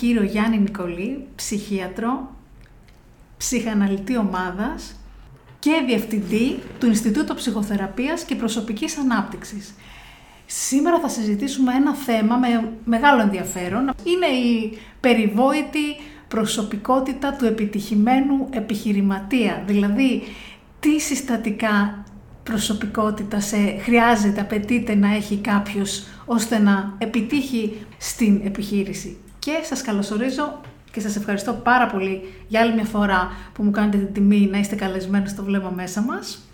κύριο Γιάννη Νικολή, ψυχίατρο, ψυχαναλυτή ομάδας και διευθυντή του Ινστιτούτου Ψυχοθεραπείας και Προσωπικής Ανάπτυξης. Σήμερα θα συζητήσουμε ένα θέμα με μεγάλο ενδιαφέρον. Είναι η περιβόητη προσωπικότητα του επιτυχημένου επιχειρηματία. Δηλαδή, τι συστατικά προσωπικότητα σε χρειάζεται, απαιτείται να έχει κάποιος ώστε να επιτύχει στην επιχείρηση. Και σας καλωσορίζω και σας ευχαριστώ πάρα πολύ για άλλη μια φορά που μου κάνετε την τιμή να είστε καλεσμένοι στο βλέμμα μέσα μας.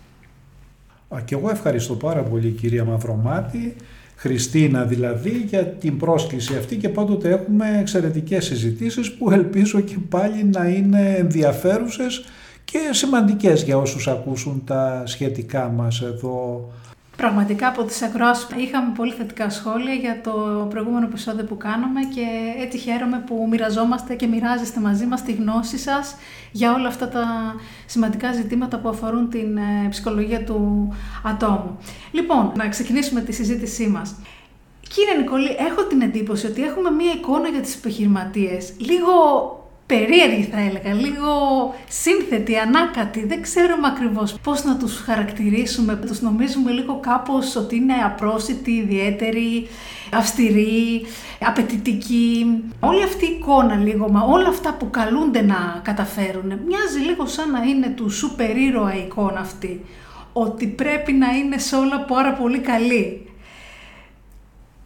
Και εγώ ευχαριστώ πάρα πολύ κυρία Μαυρομάτη, Χριστίνα δηλαδή, για την πρόσκληση αυτή και πάντοτε έχουμε εξαιρετικές συζητήσεις που ελπίζω και πάλι να είναι ενδιαφέρουσες και σημαντικές για όσους ακούσουν τα σχετικά μας εδώ Πραγματικά από τις ακροάσεις είχαμε πολύ θετικά σχόλια για το προηγούμενο επεισόδιο που κάναμε και έτσι χαίρομαι που μοιραζόμαστε και μοιράζεστε μαζί μας τη γνώση σας για όλα αυτά τα σημαντικά ζητήματα που αφορούν την ε, ψυχολογία του ατόμου. Λοιπόν, να ξεκινήσουμε τη συζήτησή μας. Κύριε Νικολή, έχω την εντύπωση ότι έχουμε μία εικόνα για τις επιχειρηματίες λίγο περίεργη θα έλεγα, λίγο σύνθετη, ανάκατη. Δεν ξέρουμε ακριβώς πώς να τους χαρακτηρίσουμε. Τους νομίζουμε λίγο κάπως ότι είναι απρόσιτοι, ιδιαίτεροι, αυστηροί, απαιτητικοί. Όλη αυτή η εικόνα λίγο, μα όλα αυτά που καλούνται να καταφέρουν, μοιάζει λίγο σαν να είναι του σούπερ ήρωα η εικόνα αυτή. Ότι πρέπει να είναι σε όλα πάρα πολύ καλή.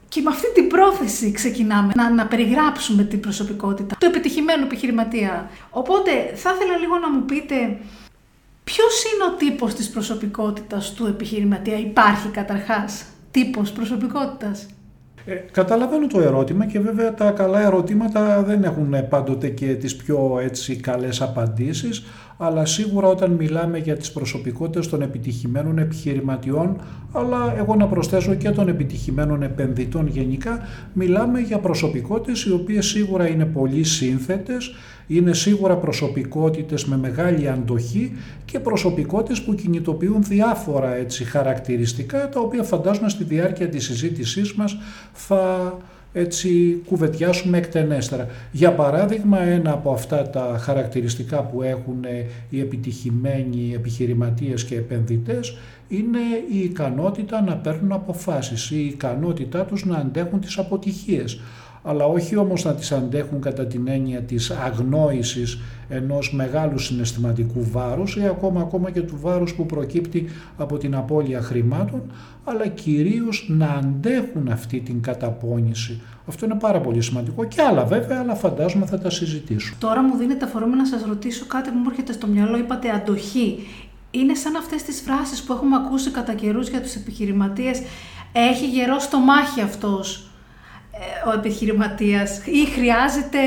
Και με αυτή την πρόθεση ξεκινάμε να, να περιγράψουμε την προσωπικότητα του επιτυχημένου επιχειρηματία. Οπότε θα ήθελα λίγο να μου πείτε ποιος είναι ο τύπος της προσωπικότητας του επιχειρηματία; Υπάρχει καταρχάς τύπος προσωπικότητας; Ε, καταλαβαίνω το ερώτημα και βέβαια τα καλά ερωτήματα δεν έχουν πάντοτε και τις πιο έτσι καλές απαντήσεις αλλά σίγουρα όταν μιλάμε για τις προσωπικότητες των επιτυχημένων επιχειρηματιών, αλλά εγώ να προσθέσω και των επιτυχημένων επενδυτών γενικά, μιλάμε για προσωπικότητες οι οποίες σίγουρα είναι πολύ σύνθετες, είναι σίγουρα προσωπικότητες με μεγάλη αντοχή και προσωπικότητες που κινητοποιούν διάφορα έτσι χαρακτηριστικά, τα οποία φαντάζομαι στη διάρκεια της συζήτησής μας θα έτσι κουβεντιάσουμε εκτενέστερα. Για παράδειγμα, ένα από αυτά τα χαρακτηριστικά που έχουν οι επιτυχημένοι επιχειρηματίες και επενδυτές είναι η ικανότητα να παίρνουν αποφάσεις, η ικανότητά τους να αντέχουν τις αποτυχίες αλλά όχι όμως να τις αντέχουν κατά την έννοια της αγνόησης ενός μεγάλου συναισθηματικού βάρους ή ακόμα, ακόμα και του βάρους που προκύπτει από την απώλεια χρημάτων, αλλά κυρίως να αντέχουν αυτή την καταπώνηση. Αυτό είναι πάρα πολύ σημαντικό και άλλα βέβαια, αλλά φαντάζομαι θα τα συζητήσω. Τώρα μου δίνετε αφορμή να σας ρωτήσω κάτι που μου έρχεται στο μυαλό, είπατε αντοχή. Είναι σαν αυτές τις φράσεις που έχουμε ακούσει κατά καιρούς για τους επιχειρηματίες «έχει γερό στο μάχη αυτός», ε, ο επιχειρηματίας ή χρειάζεται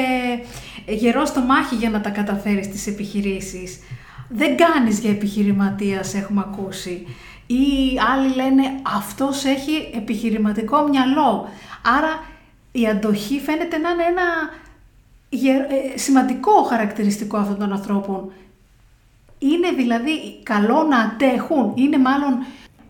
γερό στο μάχη για να τα καταφέρεις στις επιχειρήσεις. Δεν κάνεις για επιχειρηματίας, έχουμε ακούσει. Ή άλλοι λένε αυτός έχει επιχειρηματικό μυαλό. Άρα η αντοχή φαίνεται να είναι ένα ε, σημαντικό χαρακτηριστικό αυτών των ανθρώπων. Είναι δηλαδή καλό να αντέχουν, είναι μάλλον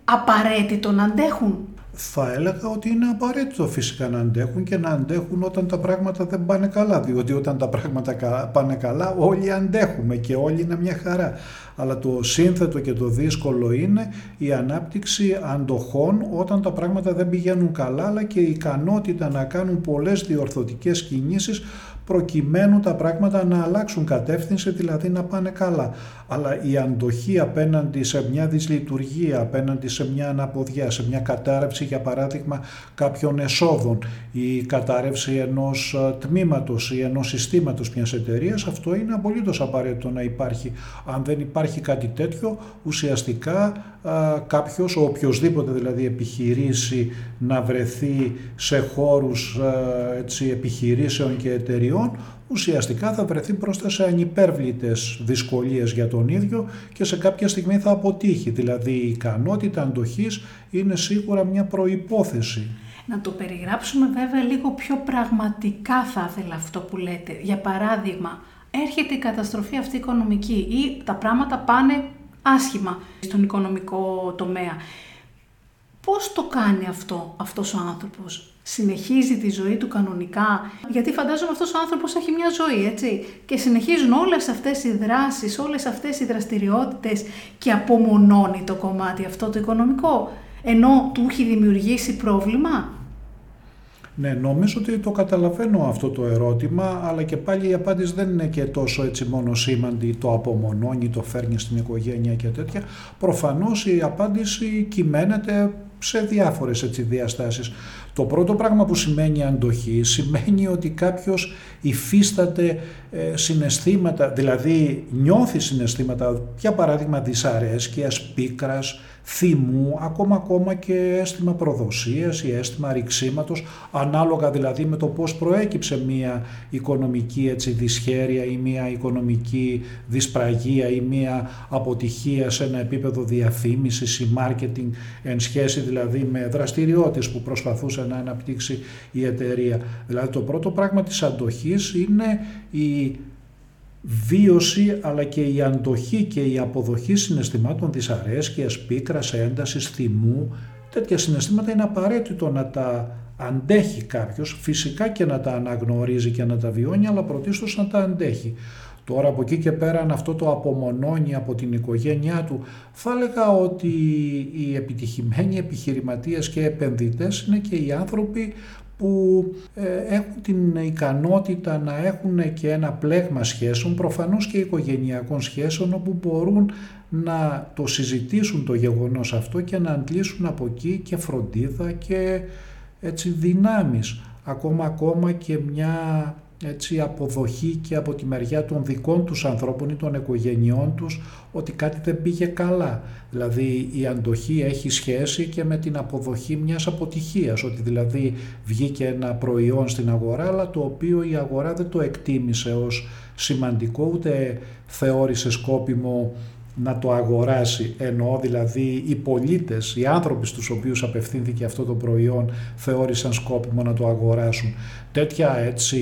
απαραίτητο να αντέχουν θα έλεγα ότι είναι απαραίτητο φυσικά να αντέχουν και να αντέχουν όταν τα πράγματα δεν πάνε καλά. Διότι όταν τα πράγματα πάνε καλά όλοι αντέχουμε και όλοι είναι μια χαρά. Αλλά το σύνθετο και το δύσκολο είναι η ανάπτυξη αντοχών όταν τα πράγματα δεν πηγαίνουν καλά αλλά και η ικανότητα να κάνουν πολλές διορθωτικές κινήσεις προκειμένου τα πράγματα να αλλάξουν κατεύθυνση, δηλαδή να πάνε καλά. Αλλά η αντοχή απέναντι σε μια δυσλειτουργία, απέναντι σε μια αναποδιά, σε μια κατάρρευση για παράδειγμα κάποιων εσόδων, η κατάρρευση ενός ε, τμήματος ή ενός συστήματος μιας εταιρείας, αυτό είναι απολύτως απαραίτητο να υπάρχει. Αν δεν υπάρχει κάτι τέτοιο, ουσιαστικά κάποιος, ο οποιοδήποτε δηλαδή επιχειρήσει να βρεθεί σε χώρους έτσι, επιχειρήσεων και εταιριών, ουσιαστικά θα βρεθεί μπροστά σε ανυπέρβλητες δυσκολίες για τον ίδιο και σε κάποια στιγμή θα αποτύχει. Δηλαδή η ικανότητα αντοχής είναι σίγουρα μια προϋπόθεση. Να το περιγράψουμε βέβαια λίγο πιο πραγματικά θα ήθελα αυτό που λέτε. Για παράδειγμα, έρχεται η καταστροφή αυτή οικονομική ή τα πράγματα πάνε άσχημα στον οικονομικό τομέα. Πώς το κάνει αυτό αυτός ο άνθρωπος; Συνεχίζει τη ζωή του κανονικά, γιατί φαντάζομαι αυτός ο άνθρωπος έχει μια ζωή, έτσι. Και συνεχίζουν όλες αυτές οι δράσεις, όλες αυτές οι δραστηριότητες και απομονώνει το κομμάτι αυτό το οικονομικό, ενώ του έχει δημιουργήσει πρόβλημα; Ναι, νομίζω ότι το καταλαβαίνω αυτό το ερώτημα, αλλά και πάλι η απάντηση δεν είναι και τόσο έτσι μόνο σήμαντη, το απομονώνει, το φέρνει στην οικογένεια και τέτοια. Προφανώς η απάντηση κυμαίνεται σε διάφορες έτσι διαστάσεις. Το πρώτο πράγμα που σημαίνει αντοχή σημαίνει ότι κάποιος υφίσταται ε, συναισθήματα, δηλαδή νιώθει συναισθήματα, για παράδειγμα δυσαρέσκειας, πίκρας, θυμού, ακόμα ακόμα και αίσθημα προδοσίας ή αίσθημα ρηξίματος, ανάλογα δηλαδή με το πώς προέκυψε μία οικονομική έτσι, δυσχέρεια ή μία οικονομική δυσπραγία ή μία αποτυχία σε ένα επίπεδο διαφήμισης ή marketing εν σχέση δηλαδή με δραστηριότητες που προσπαθούσε να αναπτύξει η εταιρεία. Δηλαδή το πρώτο πράγμα της αντοχής είναι η βίωση αλλά και η αντοχή και η αποδοχή συναισθημάτων δυσαρέσκειας, πίκρας, έντασης, θυμού. Τέτοια συναισθήματα είναι απαραίτητο να τα αντέχει κάποιος, φυσικά και να τα αναγνωρίζει και να τα βιώνει, αλλά πρωτίστως να τα αντέχει. Τώρα από εκεί και πέρα αν αυτό το απομονώνει από την οικογένειά του, θα έλεγα ότι οι επιτυχημένοι επιχειρηματίες και επενδυτές είναι και οι άνθρωποι που ε, έχουν την ικανότητα να έχουν και ένα πλέγμα σχέσεων, προφανώς και οικογενειακών σχέσεων, όπου μπορούν να το συζητήσουν το γεγονός αυτό και να αντλήσουν από εκεί και φροντίδα και έτσι δυνάμεις. Ακόμα ακόμα και μια έτσι, αποδοχή και από τη μεριά των δικών τους ανθρώπων ή των οικογενειών τους ότι κάτι δεν πήγε καλά. Δηλαδή η αντοχή έχει σχέση και με την αποδοχή μιας αποτυχίας, ότι δηλαδή βγήκε ένα προϊόν στην αγορά αλλά το οποίο η αγορά δεν το εκτίμησε ως σημαντικό ούτε θεώρησε σκόπιμο να το αγοράσει, εννοώ δηλαδή οι πολίτες, οι άνθρωποι στους οποίους απευθύνθηκε αυτό το προϊόν θεώρησαν σκόπιμο να το αγοράσουν. Τέτοια έτσι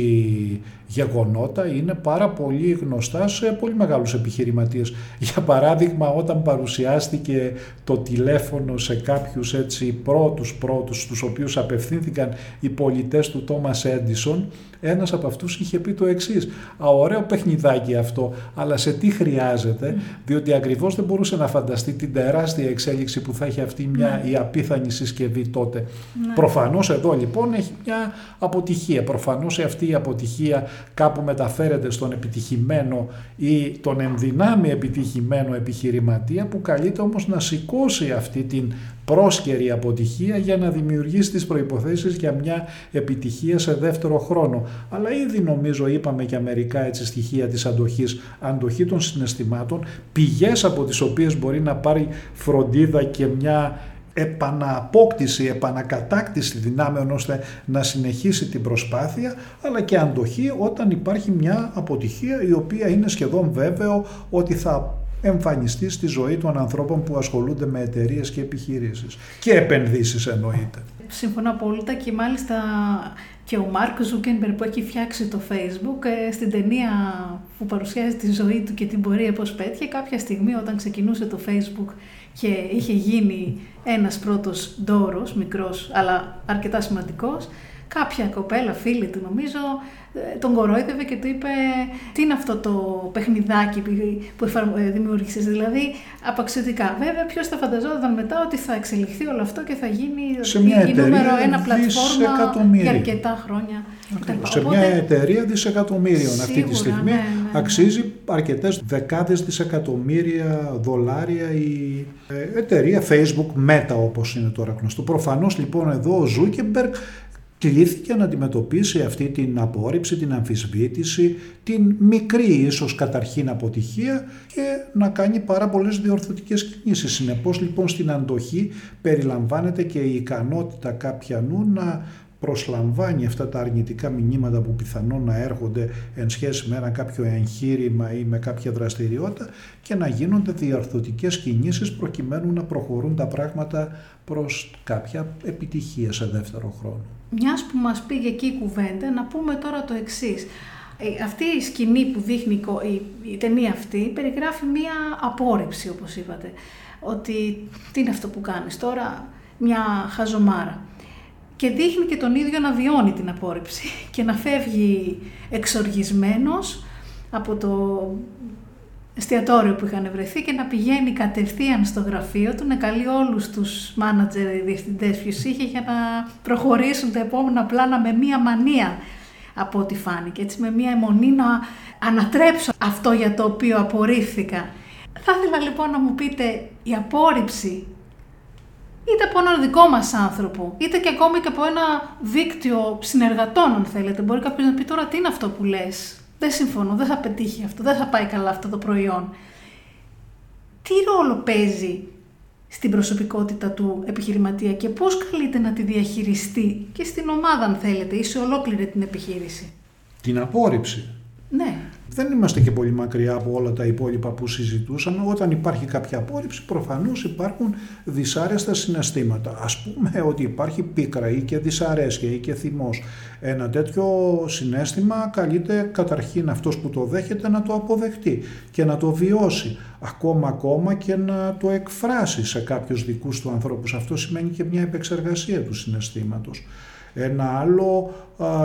γεγονότα είναι πάρα πολύ γνωστά σε πολύ μεγάλους επιχειρηματίες. Για παράδειγμα όταν παρουσιάστηκε το τηλέφωνο σε κάποιους έτσι πρώτους πρώτους στους οποίους απευθύνθηκαν οι πολιτές του Τόμας Έντισον ένας από αυτούς είχε πει το εξής «Α, ωραίο παιχνιδάκι αυτό, αλλά σε τι χρειάζεται» διότι ακριβώς δεν μπορούσε να φανταστεί την τεράστια εξέλιξη που θα έχει αυτή μια ναι. η απίθανη συσκευή τότε. Ναι. Προφανώς εδώ λοιπόν έχει μια αποτυχία. Προφανώς αυτή η αποτυχία κάπου μεταφέρεται στον επιτυχημένο ή τον ενδυνάμει επιτυχημένο επιχειρηματία που καλείται όμως να σηκώσει αυτή την πρόσκαιρη αποτυχία για να δημιουργήσει τις προϋποθέσεις για μια επιτυχία σε δεύτερο χρόνο. Αλλά ήδη νομίζω είπαμε και μερικά έτσι στοιχεία της αντοχής, αντοχή των συναισθημάτων, πηγές από τις οποίες μπορεί να πάρει φροντίδα και μια επαναπόκτηση, επανακατάκτηση δυνάμεων ώστε να συνεχίσει την προσπάθεια αλλά και αντοχή όταν υπάρχει μια αποτυχία η οποία είναι σχεδόν βέβαιο ότι θα εμφανιστεί στη ζωή των ανθρώπων που ασχολούνται με εταιρείες και επιχειρήσεις και επενδύσεις εννοείται. Συμφωνώ απόλυτα και μάλιστα και ο Μαρκ Ζούκερμπεργκ που έχει φτιάξει το Facebook ε, στην ταινία που παρουσιάζει τη ζωή του και την πορεία πώς πέτυχε κάποια στιγμή όταν ξεκινούσε το Facebook και είχε γίνει ένας πρώτος ντόρος, μικρός αλλά αρκετά σημαντικός, κάποια κοπέλα, φίλη του νομίζω, ε, τον κορόιδευε και του είπε τι είναι αυτό το παιχνιδάκι που ε, δημιούργησες, δηλαδή απαξιωτικά. Βέβαια ποιος θα φανταζόταν μετά ότι θα εξελιχθεί όλο αυτό και θα γίνει σε μια η νούμερο ένα πλατφόρμα για αρκετά χρόνια. Σε μια εταιρεία δισεκατομμύριων αυτή τη στιγμή ναι, ναι, ναι. αξίζει αρκετές δεκάδες δισεκατομμύρια δολάρια η ε, εταιρεία Facebook Meta όπως είναι τώρα γνωστό. Προφανώς λοιπόν εδώ ο Zuckerberg κλήθηκε να αντιμετωπίσει αυτή την απόρριψη, την αμφισβήτηση, την μικρή ίσως καταρχήν αποτυχία και να κάνει πάρα πολλές διορθωτικές κινήσεις. Συνεπώς λοιπόν στην αντοχή περιλαμβάνεται και η ικανότητα κάποιανού να προσλαμβάνει αυτά τα αρνητικά μηνύματα που πιθανόν να έρχονται εν σχέση με ένα κάποιο εγχείρημα ή με κάποια δραστηριότητα και να γίνονται διαρθωτικές κινήσεις προκειμένου να προχωρούν τα πράγματα προς κάποια επιτυχία σε δεύτερο χρόνο. Μιας που μας πήγε εκεί η κουβέντα, να πούμε τώρα το εξής. Ε, αυτή η σκηνή που δείχνει η, ταινία αυτή περιγράφει μία απόρριψη όπως είπατε. Ότι τι είναι αυτό που κάνεις τώρα, μια χαζομάρα. Και δείχνει και τον ίδιο να βιώνει την απόρριψη και να φεύγει εξοργισμένος από το εστιατόριο που είχαν βρεθεί και να πηγαίνει κατευθείαν στο γραφείο του, να καλεί όλους τους μάνατζερ, διευθυντές ποιους είχε για να προχωρήσουν τα επόμενα πλάνα με μία μανία από ό,τι φάνηκε, έτσι με μία αιμονή να ανατρέψω αυτό για το οποίο απορρίφθηκα. Θα ήθελα λοιπόν να μου πείτε η απόρριψη είτε από έναν δικό μας άνθρωπο, είτε και ακόμη και από ένα δίκτυο συνεργατών αν θέλετε. Μπορεί κάποιος να πει τώρα τι είναι αυτό που λες, δεν συμφωνώ, δεν θα πετύχει αυτό, δεν θα πάει καλά αυτό το προϊόν. Τι ρόλο παίζει στην προσωπικότητα του επιχειρηματία και πώς καλείται να τη διαχειριστεί και στην ομάδα αν θέλετε ή σε ολόκληρη την επιχείρηση; Την απόρριψη. Ναι δεν είμαστε και πολύ μακριά από όλα τα υπόλοιπα που συζητούσαμε. Όταν υπάρχει κάποια απόρριψη, προφανώς υπάρχουν δυσάρεστα συναισθήματα. Α πούμε ότι υπάρχει πίκρα ή και δυσαρέσκεια ή και θυμός. Ένα τέτοιο συνέστημα καλείται καταρχήν αυτός που το δέχεται να το αποδεχτεί και να το βιώσει. Ακόμα ακόμα και να το εκφράσει σε κάποιους δικούς του ανθρώπους. Αυτό σημαίνει και μια επεξεργασία του συναισθήματος. Ένα άλλο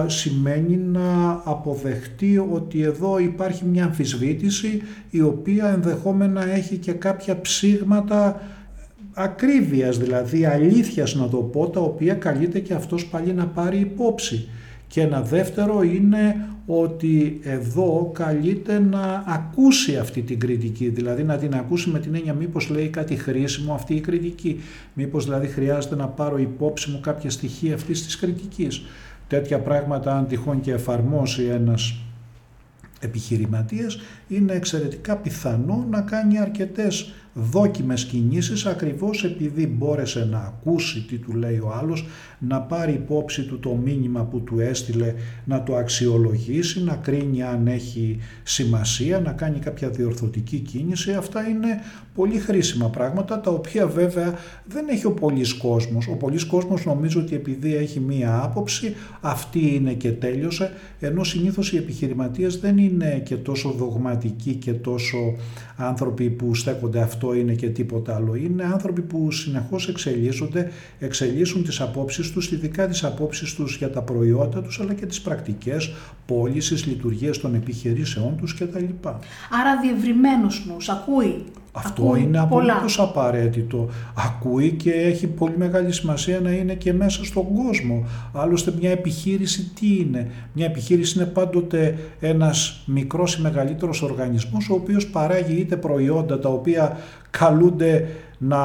σημαίνει να αποδεχτεί ότι εδώ υπάρχει μια αμφισβήτηση η οποία ενδεχόμενα έχει και κάποια ψήγματα ακρίβειας, δηλαδή αλήθειας να το πω, τα οποία καλείται και αυτός πάλι να πάρει υπόψη. Και ένα δεύτερο είναι ότι εδώ καλείται να ακούσει αυτή την κριτική, δηλαδή να την ακούσει με την έννοια μήπως λέει κάτι χρήσιμο αυτή η κριτική, μήπως δηλαδή χρειάζεται να πάρω υπόψη μου κάποια στοιχεία αυτής της κριτικής. Τέτοια πράγματα αν τυχόν και εφαρμόσει ένας επιχειρηματίας είναι εξαιρετικά πιθανό να κάνει αρκετές δόκιμες κινήσεις ακριβώς επειδή μπόρεσε να ακούσει τι του λέει ο άλλος, να πάρει υπόψη του το μήνυμα που του έστειλε, να το αξιολογήσει, να κρίνει αν έχει σημασία, να κάνει κάποια διορθωτική κίνηση. Αυτά είναι πολύ χρήσιμα πράγματα τα οποία βέβαια δεν έχει ο πολλής κόσμος. Ο πολλής κόσμος νομίζω ότι επειδή έχει μία άποψη αυτή είναι και τέλειωσε ενώ συνήθως οι επιχειρηματίες δεν είναι και τόσο δογματικοί και τόσο άνθρωποι που στέκονται αυτό είναι και τίποτα άλλο. Είναι άνθρωποι που συνεχώς εξελίσσονται, εξελίσσουν τις απόψεις τους, ειδικά τις απόψεις τους για τα προϊόντα τους, αλλά και τις πρακτικές πώλησης, λειτουργίες των επιχειρήσεών τους κτλ. Άρα διευρυμένος νους, ακούει αυτό είναι απολύτως απαραίτητο. Ακούει και έχει πολύ μεγάλη σημασία να είναι και μέσα στον κόσμο. Άλλωστε μια επιχείρηση τι είναι; Μια επιχείρηση είναι πάντοτε ένας μικρός ή μεγαλύτερος οργανισμός ο οποίος παράγει είτε προϊόντα τα οποία καλούνται να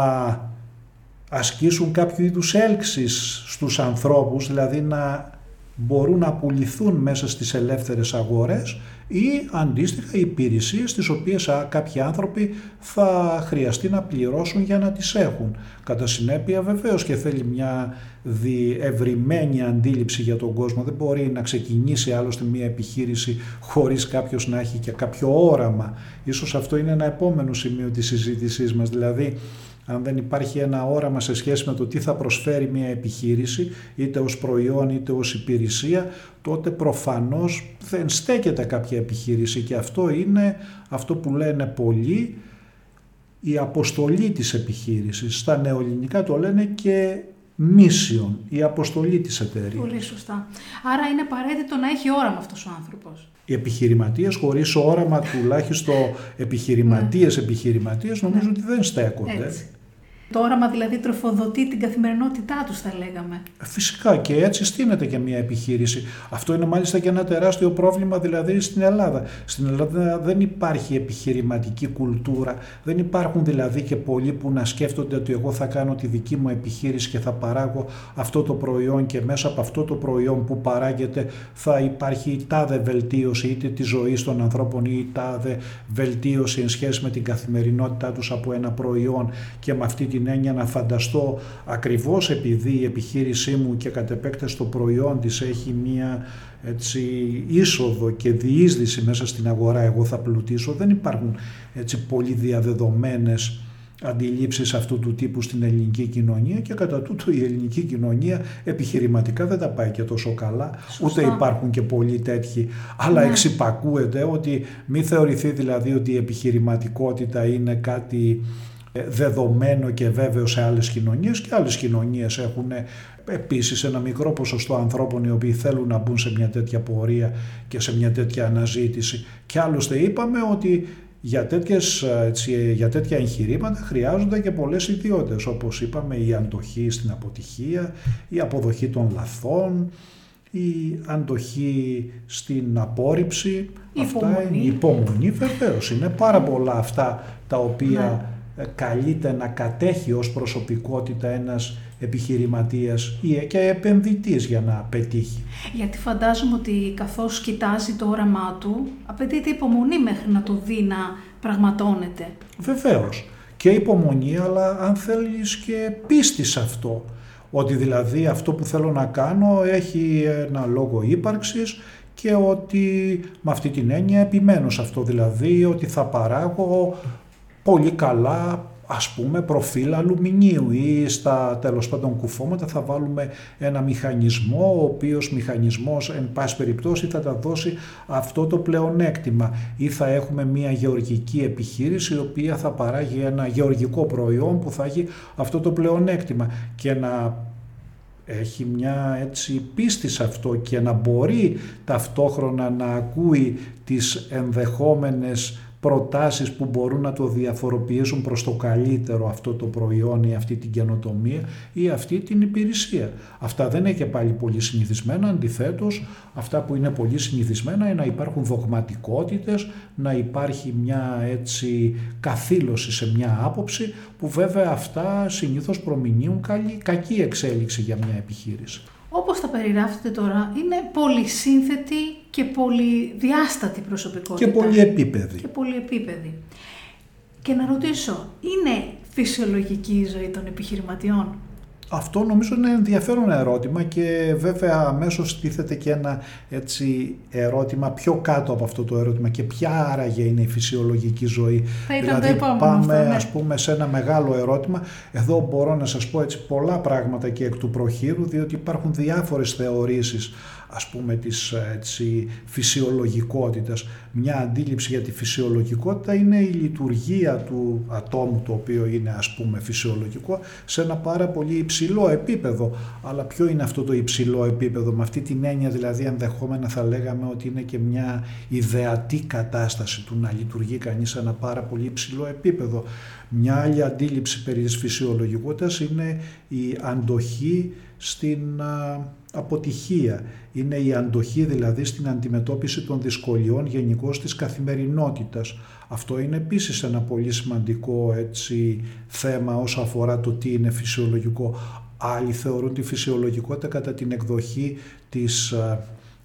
ασκήσουν κάποιο είδους έλξης στους ανθρώπους, δηλαδή να μπορούν να πουληθούν μέσα στις ελεύθερες αγορές ή αντίστοιχα υπηρεσίες τις οποίες κάποιοι άνθρωποι θα χρειαστεί να πληρώσουν για να τις έχουν. Κατά συνέπεια βεβαίως και θέλει μια διευρυμένη αντίληψη για τον κόσμο. Δεν μπορεί να ξεκινήσει άλλωστε μια επιχείρηση χωρίς κάποιος να έχει και κάποιο όραμα. Ίσως αυτό είναι ένα επόμενο σημείο της συζήτησής μας. Δηλαδή αν δεν υπάρχει ένα όραμα σε σχέση με το τι θα προσφέρει μια επιχείρηση, είτε ως προϊόν είτε ως υπηρεσία, τότε προφανώς δεν στέκεται κάποια επιχείρηση και αυτό είναι αυτό που λένε πολλοί η αποστολή της επιχείρησης. Στα νεοελληνικά το λένε και mission, η αποστολή της εταιρείας. Πολύ σωστά. Άρα είναι απαραίτητο να έχει όραμα αυτός ο άνθρωπος. Οι επιχειρηματίες χωρίς όραμα τουλάχιστον επιχειρηματίες επιχειρηματίες νομίζω ότι δεν στέκονται. Έτσι. Το όραμα δηλαδή τροφοδοτεί την καθημερινότητά τους θα λέγαμε. Φυσικά και έτσι στείνεται και μια επιχείρηση. Αυτό είναι μάλιστα και ένα τεράστιο πρόβλημα δηλαδή στην Ελλάδα. Στην Ελλάδα δεν υπάρχει επιχειρηματική κουλτούρα. Δεν υπάρχουν δηλαδή και πολλοί που να σκέφτονται ότι εγώ θα κάνω τη δική μου επιχείρηση και θα παράγω αυτό το προϊόν και μέσα από αυτό το προϊόν που παράγεται θα υπάρχει η τάδε βελτίωση είτε τη ζωή των ανθρώπων ή η τάδε βελτίωση εν σχέση με την καθημερινότητά τους από ένα προϊόν και με αυτή την έννοια να φανταστώ ακριβώς επειδή η επιχείρησή μου και κατ' επέκταση το προϊόν της έχει μία έτσι, είσοδο και διείσδυση μέσα στην αγορά εγώ θα πλουτίσω δεν υπάρχουν έτσι πολύ διαδεδομένες αντιλήψεις αυτού του τύπου στην ελληνική κοινωνία και κατά τούτο η ελληνική κοινωνία επιχειρηματικά δεν τα πάει και τόσο καλά, ούτε υπάρχουν και πολλοί τέτοιοι, αλλά ναι. εξυπακούεται ότι μη θεωρηθεί δηλαδή ότι η επιχειρηματικότητα είναι κάτι ε, δεδομένο και βέβαιο σε άλλες κοινωνίες και άλλες κοινωνίες έχουν επίσης ένα μικρό ποσοστό ανθρώπων οι οποίοι θέλουν να μπουν σε μια τέτοια πορεία και σε μια τέτοια αναζήτηση και άλλωστε είπαμε ότι για, τέτοιες, έτσι, για τέτοια εγχειρήματα χρειάζονται και πολλές ιδιότητες όπως είπαμε η αντοχή στην αποτυχία, η αποδοχή των λαθών, η αντοχή στην απόρριψη, η αυτά υπομονή. η υπομονή βεβαίως. Είναι πάρα πολλά αυτά τα οποία ναι. Καλείται να κατέχει ως προσωπικότητα ένας επιχειρηματίας ή και επενδυτής για να πετύχει. Γιατί φαντάζομαι ότι καθώς κοιτάζει το όραμά του, απαιτείται υπομονή μέχρι να το δει να πραγματώνεται. Βεβαίως. Και υπομονή, αλλά αν θέλεις και πίστη σε αυτό. Ότι δηλαδή αυτό που θέλω να κάνω έχει ένα λόγο ύπαρξης και ότι με αυτή την έννοια επιμένω σε αυτό. Δηλαδή ότι θα παράγω πολύ καλά ας πούμε προφίλ αλουμινίου ή στα τέλος πάντων κουφώματα. Θα βάλουμε ένα μηχανισμό ο οποίος μηχανισμός εν πάση περιπτώσει θα τα δώσει αυτό το πλεονέκτημα. Ή θα έχουμε μια γεωργική επιχείρηση η οποία θα παράγει ένα γεωργικό προϊόν που θα έχει αυτό το πλεονέκτημα. Και να έχει μια έτσι πίστη σε αυτό και να μπορεί ταυτόχρονα να ακούει τις ενδεχόμενες προτάσεις που μπορούν να το διαφοροποιήσουν προς το καλύτερο αυτό το προϊόν ή αυτή την καινοτομία ή αυτή την υπηρεσία. Αυτά δεν είναι και πάλι πολύ συνηθισμένα, αντιθέτως αυτά που είναι πολύ συνηθισμένα είναι να υπάρχουν δογματικότητες, να υπάρχει μια έτσι καθήλωση σε μια άποψη που βέβαια αυτά συνήθως προμηνύουν καλή, κακή εξέλιξη για μια επιχείρηση όπως τα περιγράφετε τώρα, είναι πολυσύνθετη και πολυδιάστατη προσωπικότητα. Και πολυεπίπεδη. Και πολυεπίπεδη. Και να ρωτήσω, είναι φυσιολογική η ζωή των επιχειρηματιών; Αυτό νομίζω είναι ενδιαφέρον ερώτημα και βέβαια αμέσως τίθεται και ένα έτσι ερώτημα πιο κάτω από αυτό το ερώτημα και ποια άραγε είναι η φυσιολογική ζωή. Θα ήταν δηλαδή το πάμε αυτό, ναι. ας πούμε σε ένα μεγάλο ερώτημα. Εδώ μπορώ να σας πω έτσι πολλά πράγματα και εκ του προχείρου διότι υπάρχουν διάφορες θεωρήσεις ας πούμε της έτσι, φυσιολογικότητας. Μια αντίληψη για τη φυσιολογικότητα είναι η λειτουργία του ατόμου το οποίο είναι ας πούμε φυσιολογικό σε ένα πάρα πολύ υψηλό επίπεδο. Αλλά ποιο είναι αυτό το υψηλό επίπεδο; Με αυτή την έννοια δηλαδή ενδεχόμενα θα λέγαμε ότι είναι και μια ιδεατή κατάσταση του να λειτουργεί κανείς σε ένα πάρα πολύ υψηλό επίπεδο. Μια άλλη αντίληψη περί της φυσιολογικότητας είναι η αντοχή στην αποτυχία. Είναι η αντοχή δηλαδή στην αντιμετώπιση των δυσκολιών γενικώς της καθημερινότητας. Αυτό είναι επίσης ένα πολύ σημαντικό έτσι, θέμα όσο αφορά το τι είναι φυσιολογικό. Άλλοι θεωρούν τη φυσιολογικότητα κατά την εκδοχή της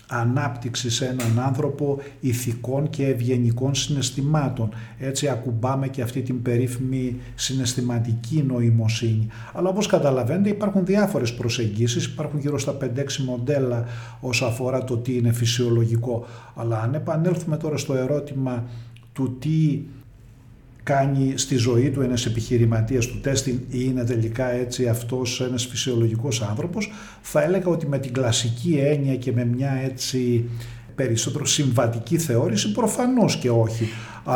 ανάπτυξη σε έναν άνθρωπο ηθικών και ευγενικών συναισθημάτων. Έτσι ακουμπάμε και αυτή την περίφημη συναισθηματική νοημοσύνη. Αλλά όπως καταλαβαίνετε υπάρχουν διάφορες προσεγγίσεις, υπάρχουν γύρω στα 5-6 μοντέλα όσο αφορά το τι είναι φυσιολογικό. Αλλά αν επανέλθουμε τώρα στο ερώτημα του τι κάνει στη ζωή του ένας επιχειρηματίας του τέστην ή είναι τελικά έτσι αυτός ένας φυσιολογικός άνθρωπος, θα έλεγα ότι με την κλασική έννοια και με μια έτσι περισσότερο συμβατική θεώρηση προφανώς και όχι.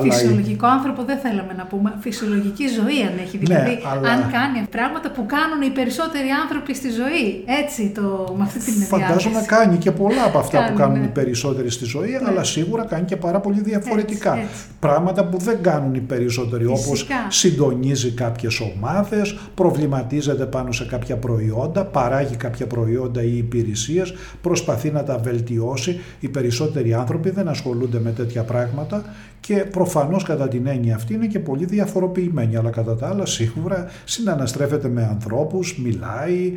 Φυσιολογικό άνθρωπο δεν θέλαμε να πούμε. Φυσιολογική ζωή αν έχει. Ναι, δηλαδή, αν κάνει πράγματα που κάνουν οι περισσότεροι άνθρωποι στη ζωή. Έτσι, το, με αυτή την Φαντάζομαι κάνει και πολλά από αυτά που κάνουν ναι. οι περισσότεροι στη ζωή, ναι. αλλά σίγουρα κάνει και πάρα πολύ διαφορετικά. Έτσι, Πράγματα που δεν κάνουν οι περισσότεροι, όπως συντονίζει κάποιες ομάδες, προβληματίζεται πάνω σε κάποια προϊόντα, παράγει κάποια προϊόντα ή υπηρεσίες, προσπαθεί να τα βελτιώσει. Οι περισσότεροι άνθρωποι δεν ασχολούνται με τέτοια πράγματα και προφανώς κατά την έννοια αυτή είναι και πολύ διαφοροποιημένη, αλλά κατά τα άλλα σίγουρα συναναστρέφεται με ανθρώπους, μιλάει,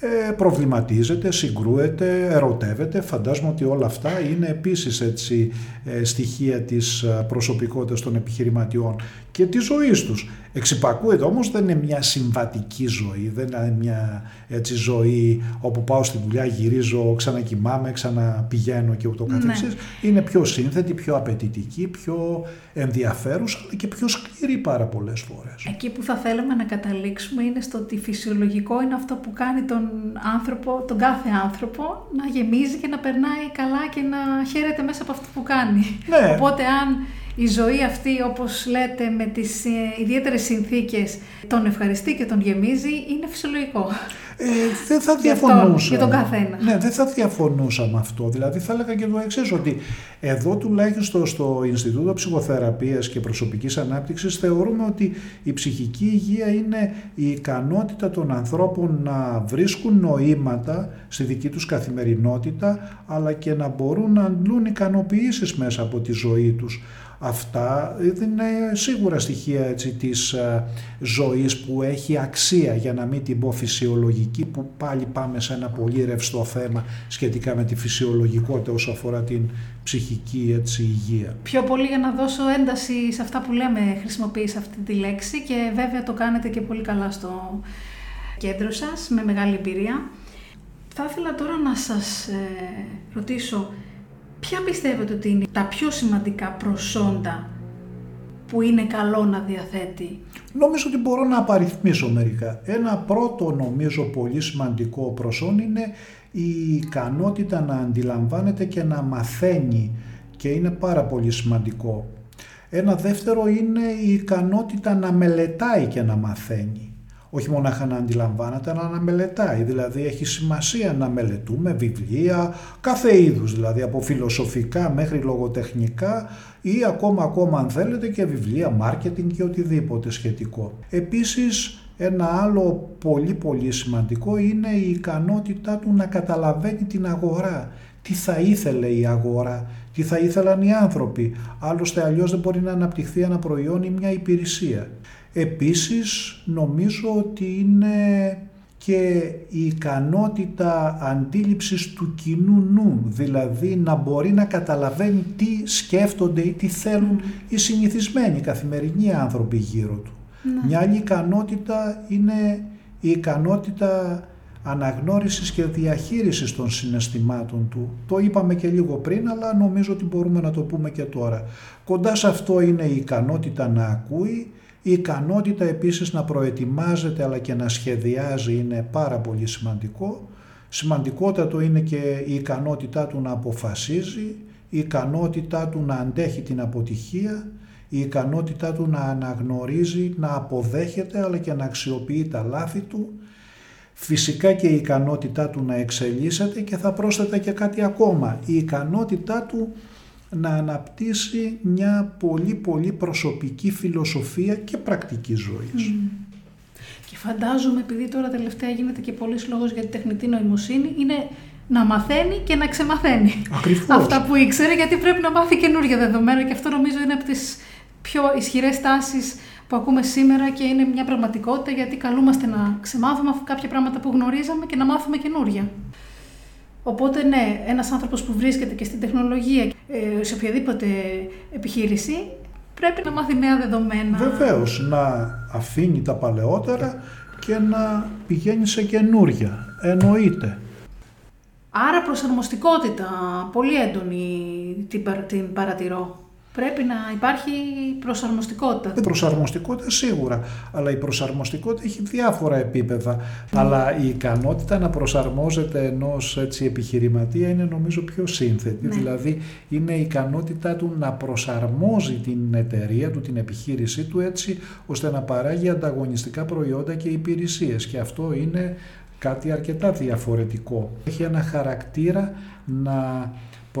ε, προβληματίζεται, συγκρούεται, ερωτεύεται. Φαντάζομαι ότι όλα αυτά είναι επίσης έτσι ε, στοιχεία της ε, προσωπικότητας των επιχειρηματιών και της ζωής τους. Εξυπακούεται όμως δεν είναι μια συμβατική ζωή, δεν είναι μια έτσι, ζωή όπου πάω στη δουλειά, γυρίζω, ξανακοιμάμαι, ξαναπηγαίνω και ούτω ναι. καθεξής. Είναι πιο σύνθετη, πιο απαιτητική, πιο ενδιαφέρουσα αλλά και πιο σκληρή πάρα πολλές φορές. Εκεί που θα θέλαμε να καταλήξουμε είναι στο ότι φυσιολογικό είναι αυτό που κάνει τον άνθρωπο, τον κάθε άνθρωπο να γεμίζει και να περνάει καλά και να χαίρεται μέσα από αυτό που κάνει. Ναι. Οπότε αν η ζωή αυτή όπως λέτε με τις ε, ιδιαίτερες συνθήκες τον ευχαριστεί και τον γεμίζει είναι φυσιολογικό. Ε, δεν θα διαφωνούσα. Για τον καθένα. Ναι, δεν θα διαφωνούσα με αυτό. Δηλαδή θα έλεγα και το εξής ότι εδώ τουλάχιστον στο Ινστιτούτο Ψυχοθεραπείας και Προσωπικής Ανάπτυξης θεωρούμε ότι η ψυχική υγεία είναι η ικανότητα των ανθρώπων να βρίσκουν νοήματα στη δική τους καθημερινότητα αλλά και να μπορούν να αντλούν ικανοποιήσεις μέσα από τη ζωή τους. Αυτά είναι σίγουρα στοιχεία έτσι, της ε, ζωής που έχει αξία για να μην την πω φυσιολογική που πάλι πάμε σε ένα πολύ ρευστό θέμα σχετικά με τη φυσιολογικότητα όσο αφορά την ψυχική έτσι, υγεία. Πιο πολύ για να δώσω ένταση σε αυτά που λέμε χρησιμοποιείς αυτή τη λέξη και βέβαια το κάνετε και πολύ καλά στο κέντρο σας με μεγάλη εμπειρία. Θα ήθελα τώρα να σας ε, ρωτήσω Ποια πιστεύετε ότι είναι τα πιο σημαντικά προσόντα που είναι καλό να διαθέτει; Νομίζω ότι μπορώ να απαριθμίσω μερικά. Ένα πρώτο νομίζω πολύ σημαντικό προσόν είναι η ικανότητα να αντιλαμβάνεται και να μαθαίνει και είναι πάρα πολύ σημαντικό. Ένα δεύτερο είναι η ικανότητα να μελετάει και να μαθαίνει όχι μονάχα να αντιλαμβάνεται, αλλά να μελετάει. Δηλαδή έχει σημασία να μελετούμε βιβλία κάθε είδους, δηλαδή από φιλοσοφικά μέχρι λογοτεχνικά ή ακόμα ακόμα αν θέλετε και βιβλία marketing και οτιδήποτε σχετικό. Επίσης ένα άλλο πολύ πολύ σημαντικό είναι η ικανότητά του να καταλαβαίνει την αγορά. Τι θα ήθελε η αγορά, τι θα ήθελαν οι άνθρωποι. Άλλωστε αλλιώς δεν μπορεί να αναπτυχθεί ένα προϊόν ή μια υπηρεσία. Επίσης νομίζω ότι είναι και η ικανότητα αντίληψης του κοινού νου, δηλαδή να μπορεί να καταλαβαίνει τι σκέφτονται ή τι θέλουν οι συνηθισμένοι καθημερινοί άνθρωποι γύρω του. Ναι. Μια άλλη ικανότητα είναι η ικανότητα αναγνώρισης και διαχείρισης των συναισθημάτων του. Το είπαμε και λίγο πριν, αλλά νομίζω ότι μπορούμε να το πούμε και τώρα. Κοντά σε αυτό είναι η ικανότητα να ακούει, η ικανότητα επίσης να προετοιμάζεται αλλά και να σχεδιάζει είναι πάρα πολύ σημαντικό. Σημαντικότατο είναι και η ικανότητά του να αποφασίζει, η ικανότητά του να αντέχει την αποτυχία, η ικανότητά του να αναγνωρίζει, να αποδέχεται αλλά και να αξιοποιεί τα λάθη του, φυσικά και η ικανότητά του να εξελίσσεται και θα πρόσθετα και κάτι ακόμα, η ικανότητά του να αναπτύσσει μια πολύ πολύ προσωπική φιλοσοφία και πρακτική ζωής. Και φαντάζομαι, επειδή τώρα τελευταία γίνεται και πολλής λόγος για τη τεχνητή νοημοσύνη, είναι να μαθαίνει και να ξεμαθαίνει. Ακριβώς. Αυτά που ήξερε, γιατί πρέπει να μάθει καινούργια δεδομένα και αυτό νομίζω είναι από τις πιο ισχυρές τάσεις που ακούμε σήμερα και είναι μια πραγματικότητα γιατί καλούμαστε να ξεμάθουμε κάποια πράγματα που γνωρίζαμε και να μάθουμε καινούργια. Οπότε ναι, ένας άνθρωπος που βρίσκεται και στην τεχνολογία, ε, σε οποιαδήποτε επιχείρηση, πρέπει να μάθει νέα δεδομένα. Βεβαίως, να αφήνει τα παλαιότερα και να πηγαίνει σε καινούρια. Εννοείται. Άρα προσαρμοστικότητα, πολύ έντονη την παρατηρώ. Πρέπει να υπάρχει προσαρμοστικότητα. Η προσαρμοστικότητα σίγουρα, αλλά η προσαρμοστικότητα έχει διάφορα επίπεδα. Αλλά η ικανότητα να προσαρμόζεται ενός έτσι, επιχειρηματία είναι νομίζω πιο σύνθετη. Ναι. Δηλαδή είναι η ικανότητά του να προσαρμόζει την εταιρεία του, την επιχείρησή του έτσι ώστε να παράγει ανταγωνιστικά προϊόντα και υπηρεσίες. Και αυτό είναι κάτι αρκετά διαφορετικό. Έχει ένα χαρακτήρα να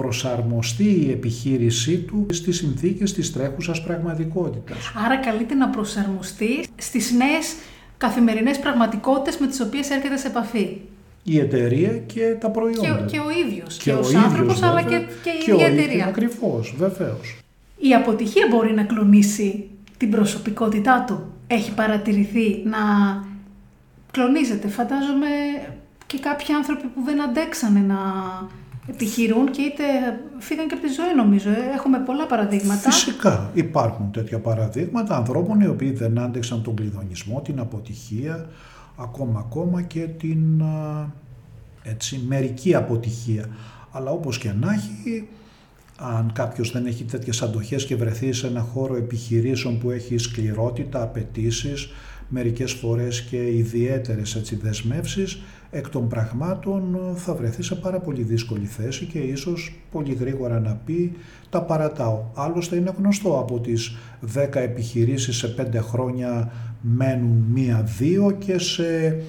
προσαρμοστεί η επιχείρησή του στις συνθήκες της τρέχουσας πραγματικότητας. Άρα καλείται να προσαρμοστεί στις νέες καθημερινές πραγματικότητες με τις οποίες έρχεται σε επαφή. Η εταιρεία και τα προϊόντα. Και, και ο ίδιος. Και, και ο άνθρωπος αλλά και, και η ίδια εταιρεία. Ακριβώς, βεβαίως. Η αποτυχία μπορεί να κλονίσει την προσωπικότητά του. Έχει παρατηρηθεί να κλονίζεται. Φαντάζομαι και κάποιοι άνθρωποι που δεν αντέξανε να επιχειρούν και είτε φύγαν και από τη ζωή νομίζω. Ε, έχουμε πολλά παραδείγματα. Φυσικά υπάρχουν τέτοια παραδείγματα ανθρώπων οι οποίοι δεν άντεξαν τον κλειδονισμό, την αποτυχία, ακόμα ακόμα και την έτσι, μερική αποτυχία. Αλλά όπως και να έχει, αν κάποιος δεν έχει τέτοιες αντοχές και βρεθεί σε ένα χώρο επιχειρήσεων που έχει σκληρότητα, απαιτήσεις, μερικές φορές και ιδιαίτερες έτσι, δεσμεύσεις, εκ των πραγμάτων θα βρεθεί σε πάρα πολύ δύσκολη θέση και ίσως πολύ γρήγορα να πει τα παρατάω. Άλλωστε είναι γνωστό από τις 10 επιχειρήσεις σε 5 χρόνια μένουν μία-δύο και σε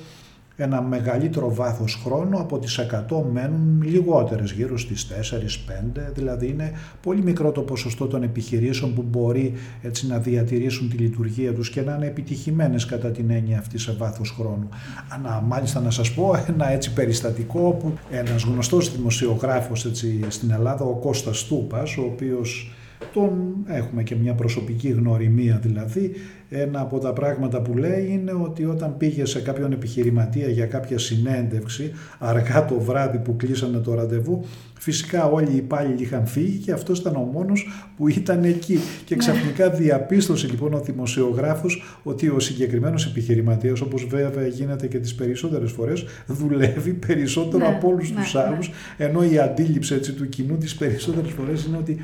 ένα μεγαλύτερο βάθος χρόνου από τις 100 μένουν λιγότερες, γύρω στις 4-5, δηλαδή είναι πολύ μικρό το ποσοστό των επιχειρήσεων που μπορεί έτσι να διατηρήσουν τη λειτουργία τους και να είναι επιτυχημένες κατά την έννοια αυτή σε βάθος χρόνου. Ανα, μάλιστα να σας πω ένα έτσι περιστατικό που ένας γνωστός δημοσιογράφος έτσι, στην Ελλάδα, ο Κώστας Τούπας, ο οποίος τον έχουμε και μια προσωπική γνωριμία δηλαδή. Ένα από τα πράγματα που λέει είναι ότι όταν πήγε σε κάποιον επιχειρηματία για κάποια συνέντευξη αργά το βράδυ που κλείσανε το ραντεβού φυσικά όλοι οι υπάλληλοι είχαν φύγει και αυτός ήταν ο μόνος που ήταν εκεί και ναι. ξαφνικά διαπίστωσε λοιπόν ο δημοσιογράφος ότι ο συγκεκριμένος επιχειρηματίας όπως βέβαια γίνεται και τις περισσότερες φορές δουλεύει περισσότερο ναι, από όλους ναι, τους άλλους ενώ η αντίληψη έτσι, του κοινού τις περισσότερες φορές είναι ότι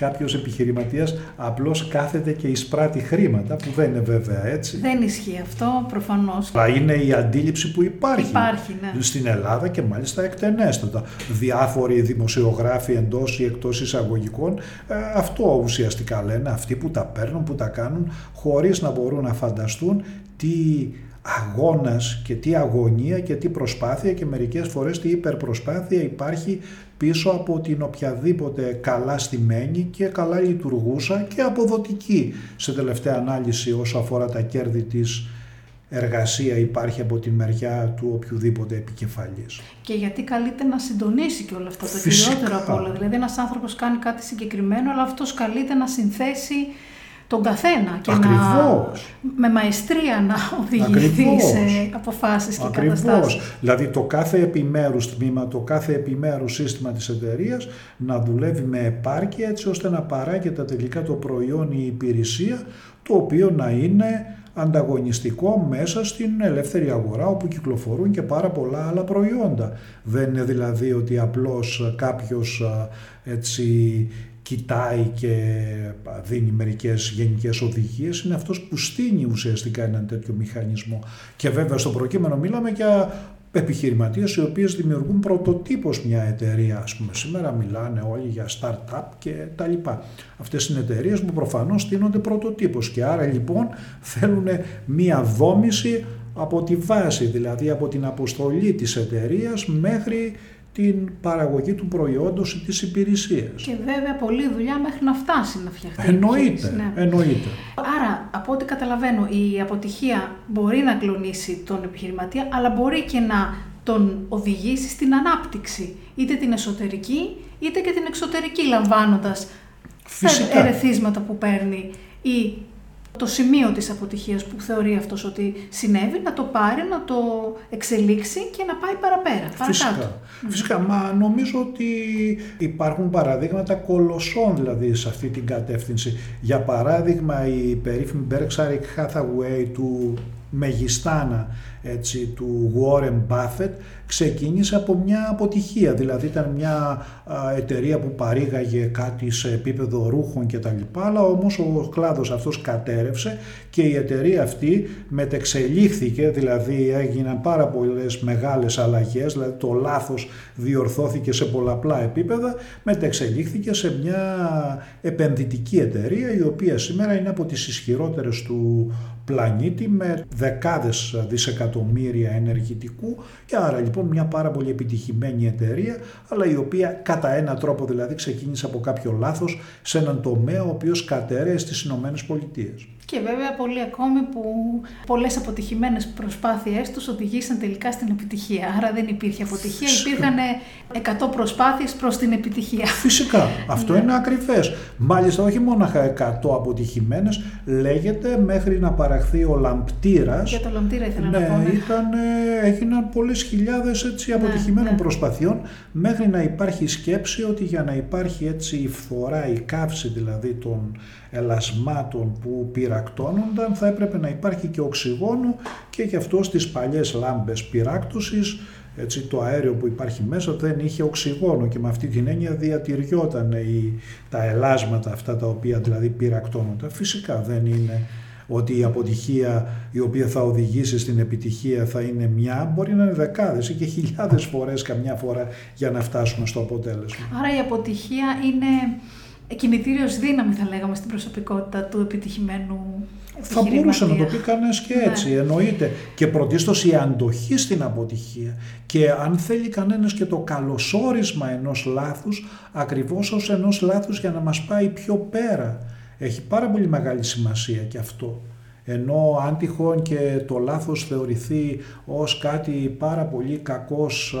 κάποιος επιχειρηματίας απλώς κάθεται και εισπράττει χρήματα, που δεν είναι βέβαια έτσι. Δεν ισχύει αυτό, προφανώς. Αλλά είναι η αντίληψη που υπάρχει, υπάρχει ναι. στην Ελλάδα και μάλιστα εκτενέστατα. Διάφοροι δημοσιογράφοι εντός ή εκτός εισαγωγικών ε, αυτό ουσιαστικά λένε. Αυτοί που τα παίρνουν, που τα κάνουν, χωρίς να μπορούν να φανταστούν τι αγώνας και τι αγωνία και τι προσπάθεια και μερικές φορές τι υπερπροσπάθεια υπάρχει πίσω από την οποιαδήποτε καλά στημένη και καλά λειτουργούσα και αποδοτική σε τελευταία ανάλυση όσο αφορά τα κέρδη της εργασία υπάρχει από τη μεριά του οποιοδήποτε επικεφαλής. Και γιατί καλείται να συντονίσει και όλα αυτά το κυριότερο από όλα. Δηλαδή ένας άνθρωπος κάνει κάτι συγκεκριμένο αλλά αυτός καλείται να συνθέσει τον καθένα και να, με μαεστρία να οδηγηθεί σε αποφάσεις και Ακριβώς. καταστάσεις. Δηλαδή το κάθε επιμέρους τμήμα, το κάθε επιμέρους σύστημα της εταιρείας να δουλεύει με επάρκεια έτσι ώστε να παράγεται τελικά το προϊόν ή η υπηρεσία το οποίο να είναι ανταγωνιστικό μέσα στην ελεύθερη αγορά όπου κυκλοφορούν και πάρα πολλά άλλα προϊόντα. Δεν είναι δηλαδή ότι απλώς κάποιος έτσι κοιτάει και δίνει μερικές γενικές οδηγίες είναι αυτός που στείνει ουσιαστικά έναν τέτοιο μηχανισμό. Και βέβαια στο προκείμενο μιλάμε για επιχειρηματίες οι οποίες δημιουργούν πρωτοτύπως μια εταιρεία. Ας πούμε σήμερα μιλάνε όλοι για start-up και τα λοιπά. Αυτές είναι εταιρείες που προφανώς στείνονται πρωτοτύπως και άρα λοιπόν θέλουν μια δόμηση από τη βάση, δηλαδή από την αποστολή της εταιρείας μέχρι την παραγωγή του προϊόντος ή της υπηρεσίας. Και βέβαια πολλή δουλειά μέχρι να φτάσει να φτιαχτεί. Εννοείται, ναι. εννοείται. Άρα, από ό,τι καταλαβαίνω, η αποτυχία μπορεί να κλονίσει τον επιχειρηματία, αλλά μπορεί και να τον οδηγήσει στην ανάπτυξη, είτε την εσωτερική, είτε και την εξωτερική, λαμβάνοντας Φυσικά. ερεθίσματα που παίρνει ή το σημείο της αποτυχίας που θεωρεί αυτός ότι συνέβη, να το πάρει, να το εξελίξει και να πάει παραπέρα, Φυσικά. Φυσικά, μα νομίζω ότι υπάρχουν παραδείγματα κολοσσών δηλαδή σε αυτή την κατεύθυνση. Για παράδειγμα η περίφημη Berkshire Hathaway του μεγιστάνα έτσι, του Warren Buffett ξεκίνησε από μια αποτυχία. Δηλαδή ήταν μια εταιρεία που παρήγαγε κάτι σε επίπεδο ρούχων και τα λοιπά, αλλά όμως ο κλάδος αυτός κατέρευσε και η εταιρεία αυτή μετεξελίχθηκε, δηλαδή έγιναν πάρα πολλές μεγάλες αλλαγές, δηλαδή το λάθος διορθώθηκε σε πολλαπλά επίπεδα, μετεξελίχθηκε σε μια επενδυτική εταιρεία η οποία σήμερα είναι από τις ισχυρότερες του πλανήτη με δεκάδες δισεκατομμύρια ενεργητικού και άρα λοιπόν μια πάρα πολύ επιτυχημένη εταιρεία αλλά η οποία κατά ένα τρόπο δηλαδή ξεκίνησε από κάποιο λάθος σε έναν τομέα ο οποίος κατέρεε στις Ηνωμένες Πολιτείες. Και βέβαια πολλοί ακόμη που πολλές αποτυχημένες προσπάθειές τους οδηγήσαν τελικά στην επιτυχία. Άρα δεν υπήρχε αποτυχία, υπήρχαν 100 προσπάθειες προς την επιτυχία. Φυσικά, αυτό ναι. είναι ακριβές. Μάλιστα όχι μόνο 100 αποτυχημένες, λέγεται μέχρι να παραχθεί ο λαμπτήρας. Για το λαμπτήρα ήθελα ναι, να πω. Ναι, ήταν, έγιναν πολλές χιλιάδες έτσι, ναι, αποτυχημένων ναι. προσπαθειών μέχρι να υπάρχει σκέψη ότι για να υπάρχει έτσι η φθορά, η καύση δηλαδή των ελασμάτων που πυρακτώνονταν θα έπρεπε να υπάρχει και οξυγόνο και γι' αυτό στις παλιές λάμπες πυράκτωσης έτσι, το αέριο που υπάρχει μέσα δεν είχε οξυγόνο και με αυτή την έννοια διατηριόταν η, τα ελάσματα αυτά τα οποία δηλαδή πυρακτώνονταν. Φυσικά δεν είναι ότι η αποτυχία η οποία θα οδηγήσει στην επιτυχία θα είναι μια, μπορεί να είναι δεκάδες ή και χιλιάδες φορές καμιά φορά για να φτάσουμε στο αποτέλεσμα. Άρα η αποτυχία είναι κινητήριος δύναμη θα λέγαμε στην προσωπικότητα του επιτυχημένου θα μπορούσε να το πει κανένας και έτσι, ναι. εννοείται. Και πρωτίστως η αντοχή στην αποτυχία. Και αν θέλει κανένας και το καλωσόρισμα ενός λάθους, ακριβώς ως ενός λάθους για να μας πάει πιο πέρα. Έχει πάρα πολύ μεγάλη σημασία και αυτό. Ενώ αν τυχόν και το λάθος θεωρηθεί ως κάτι πάρα πολύ κακός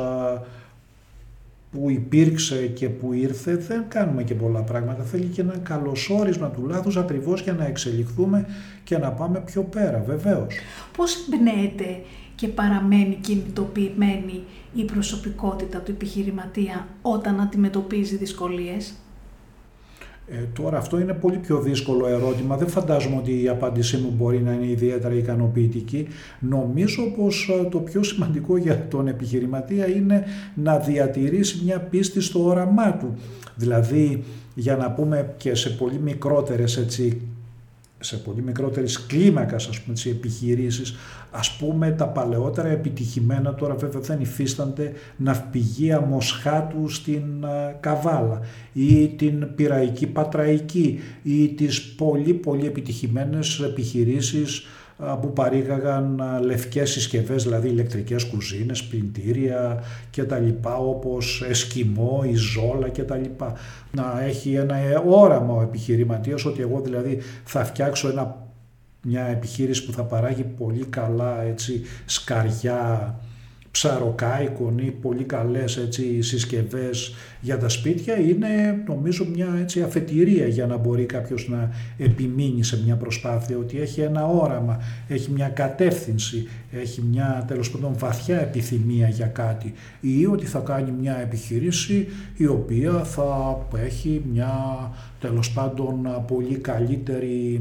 που υπήρξε και που ήρθε δεν κάνουμε και πολλά πράγματα. Θέλει και ένα καλωσόρισμα του λάθους ακριβώς για να εξελιχθούμε και να πάμε πιο πέρα βεβαίως. Πώς μπνέεται και παραμένει κινητοποιημένη η προσωπικότητα του επιχειρηματία όταν αντιμετωπίζει δυσκολίες; Ε, τώρα αυτό είναι πολύ πιο δύσκολο ερώτημα. Δεν φαντάζομαι ότι η απάντησή μου μπορεί να είναι ιδιαίτερα ικανοποιητική. Νομίζω πως ε, το πιο σημαντικό για τον επιχειρηματία είναι να διατηρήσει μια πίστη στο όραμά του. Δηλαδή, για να πούμε και σε πολύ μικρότερες έτσι, σε πολύ μικρότερης κλίμακας ας πούμε, τις επιχειρήσεις, ας πούμε τα παλαιότερα επιτυχημένα τώρα βέβαια δεν υφίστανται ναυπηγεία Μοσχάτου στην Καβάλα ή την Πυραϊκή Πατραϊκή ή τις πολύ πολύ επιτυχημένες επιχειρήσεις που παρήγαγαν λευκές συσκευές, δηλαδή ηλεκτρικές κουζίνες, πλυντήρια και τα λοιπά, όπως εσκιμό, η ζόλα και τα λοιπά. Να έχει ένα όραμα ο επιχειρηματίας ότι εγώ δηλαδή θα φτιάξω ένα, μια επιχείρηση που θα παράγει πολύ καλά έτσι, σκαριά, ψαροκάικον ή πολύ καλές έτσι, συσκευές για τα σπίτια είναι νομίζω μια έτσι, αφετηρία για να μπορεί κάποιος να επιμείνει σε μια προσπάθεια ότι έχει ένα όραμα, έχει μια κατεύθυνση, έχει μια τέλος πάντων βαθιά επιθυμία για κάτι ή ότι θα κάνει μια επιχειρήση η οποία θα έχει μια τέλος πάντων πολύ καλύτερη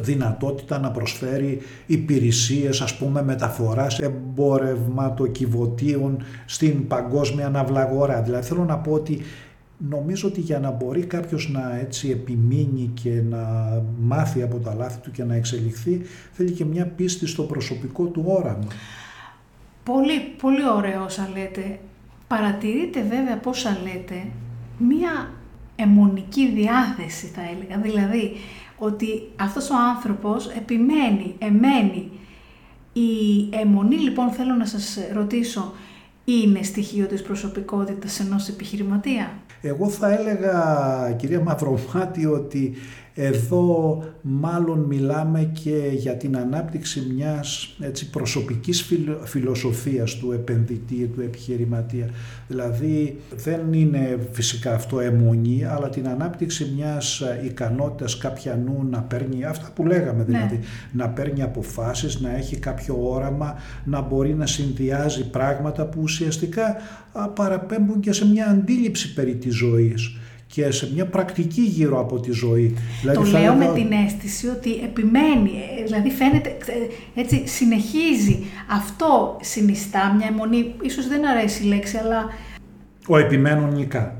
δυνατότητα να προσφέρει υπηρεσίες ας πούμε μεταφοράς εμπορευματοκιβωτίων στην παγκόσμια ναυλαγορά. Δηλαδή θέλω να πω ότι νομίζω ότι για να μπορεί κάποιος να έτσι επιμείνει και να μάθει από τα λάθη του και να εξελιχθεί θέλει και μια πίστη στο προσωπικό του όραμα. Πολύ, πολύ ωραίο όσα λέτε. Παρατηρείτε βέβαια πόσα λέτε μία αιμονική διάθεση θα έλεγα. Δηλαδή ότι αυτός ο άνθρωπος επιμένει, εμένει. Η αιμονή λοιπόν θέλω να σας ρωτήσω, είναι στοιχείο της προσωπικότητας ενός επιχειρηματία; Εγώ θα έλεγα κυρία Μαυρομάτη ότι εδώ μάλλον μιλάμε και για την ανάπτυξη μιας έτσι, προσωπικής φιλοσοφίας του επενδυτή, του επιχειρηματία. Δηλαδή δεν είναι φυσικά αυτό αιμονή, αλλά την ανάπτυξη μιας ικανότητας κάποιανού να παίρνει, αυτά που λέγαμε ναι. δηλαδή, να παίρνει αποφάσεις, να έχει κάποιο όραμα, να μπορεί να συνδυάζει πράγματα που ουσιαστικά παραπέμπουν και σε μια αντίληψη περί της ζωής και σε μια πρακτική γύρω από τη ζωή. Δηλαδή, το λέω με την αίσθηση ότι επιμένει, ε, δηλαδή φαίνεται, ε, έτσι συνεχίζει. Αυτό συνιστά μια αιμονή, ίσως δεν αρέσει η λέξη, αλλά... Ο επιμένων νικά.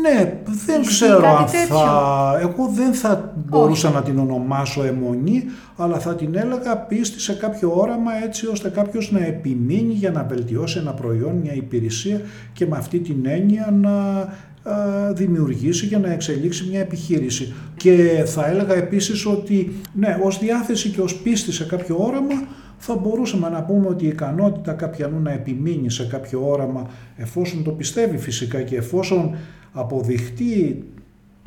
Ναι, δεν ξέρω αν θα... Εγώ δεν θα μπορούσα να την ονομάσω αιμονή, αλλά θα την έλεγα πίστη σε κάποιο όραμα έτσι ώστε κάποιος να επιμείνει για να βελτιώσει ένα προϊόν, μια υπηρεσία και με αυτή την έννοια να δημιουργήσει και να εξελίξει μια επιχείρηση. Και θα έλεγα επίσης ότι ναι, ως διάθεση και ως πίστη σε κάποιο όραμα θα μπορούσαμε να πούμε ότι η ικανότητα κάποιανού να επιμείνει σε κάποιο όραμα εφόσον το πιστεύει φυσικά και εφόσον αποδειχτεί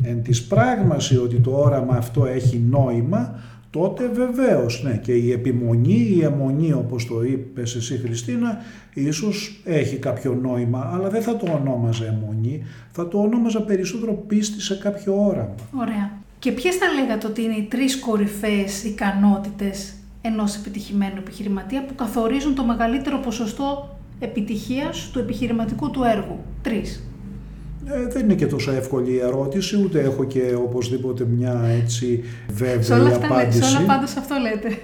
εν της πράγμαση ότι το όραμα αυτό έχει νόημα τότε βεβαίως ναι και η επιμονή, η αιμονή όπως το είπες εσύ Χριστίνα ίσως έχει κάποιο νόημα αλλά δεν θα το ονόμαζα αιμονή, θα το ονόμαζα περισσότερο πίστη σε κάποιο όραμα. Ωραία. Και ποιες θα λέγατε ότι είναι οι τρεις κορυφαίες ικανότητες ενός επιτυχημένου επιχειρηματία που καθορίζουν το μεγαλύτερο ποσοστό επιτυχίας του επιχειρηματικού του έργου; Τρεις. Ε, δεν είναι και τόσο εύκολη η ερώτηση, ούτε έχω και οπωσδήποτε μια έτσι βέβαιη σε όλα απάντηση. Σε όλα πάντως αυτό λέτε.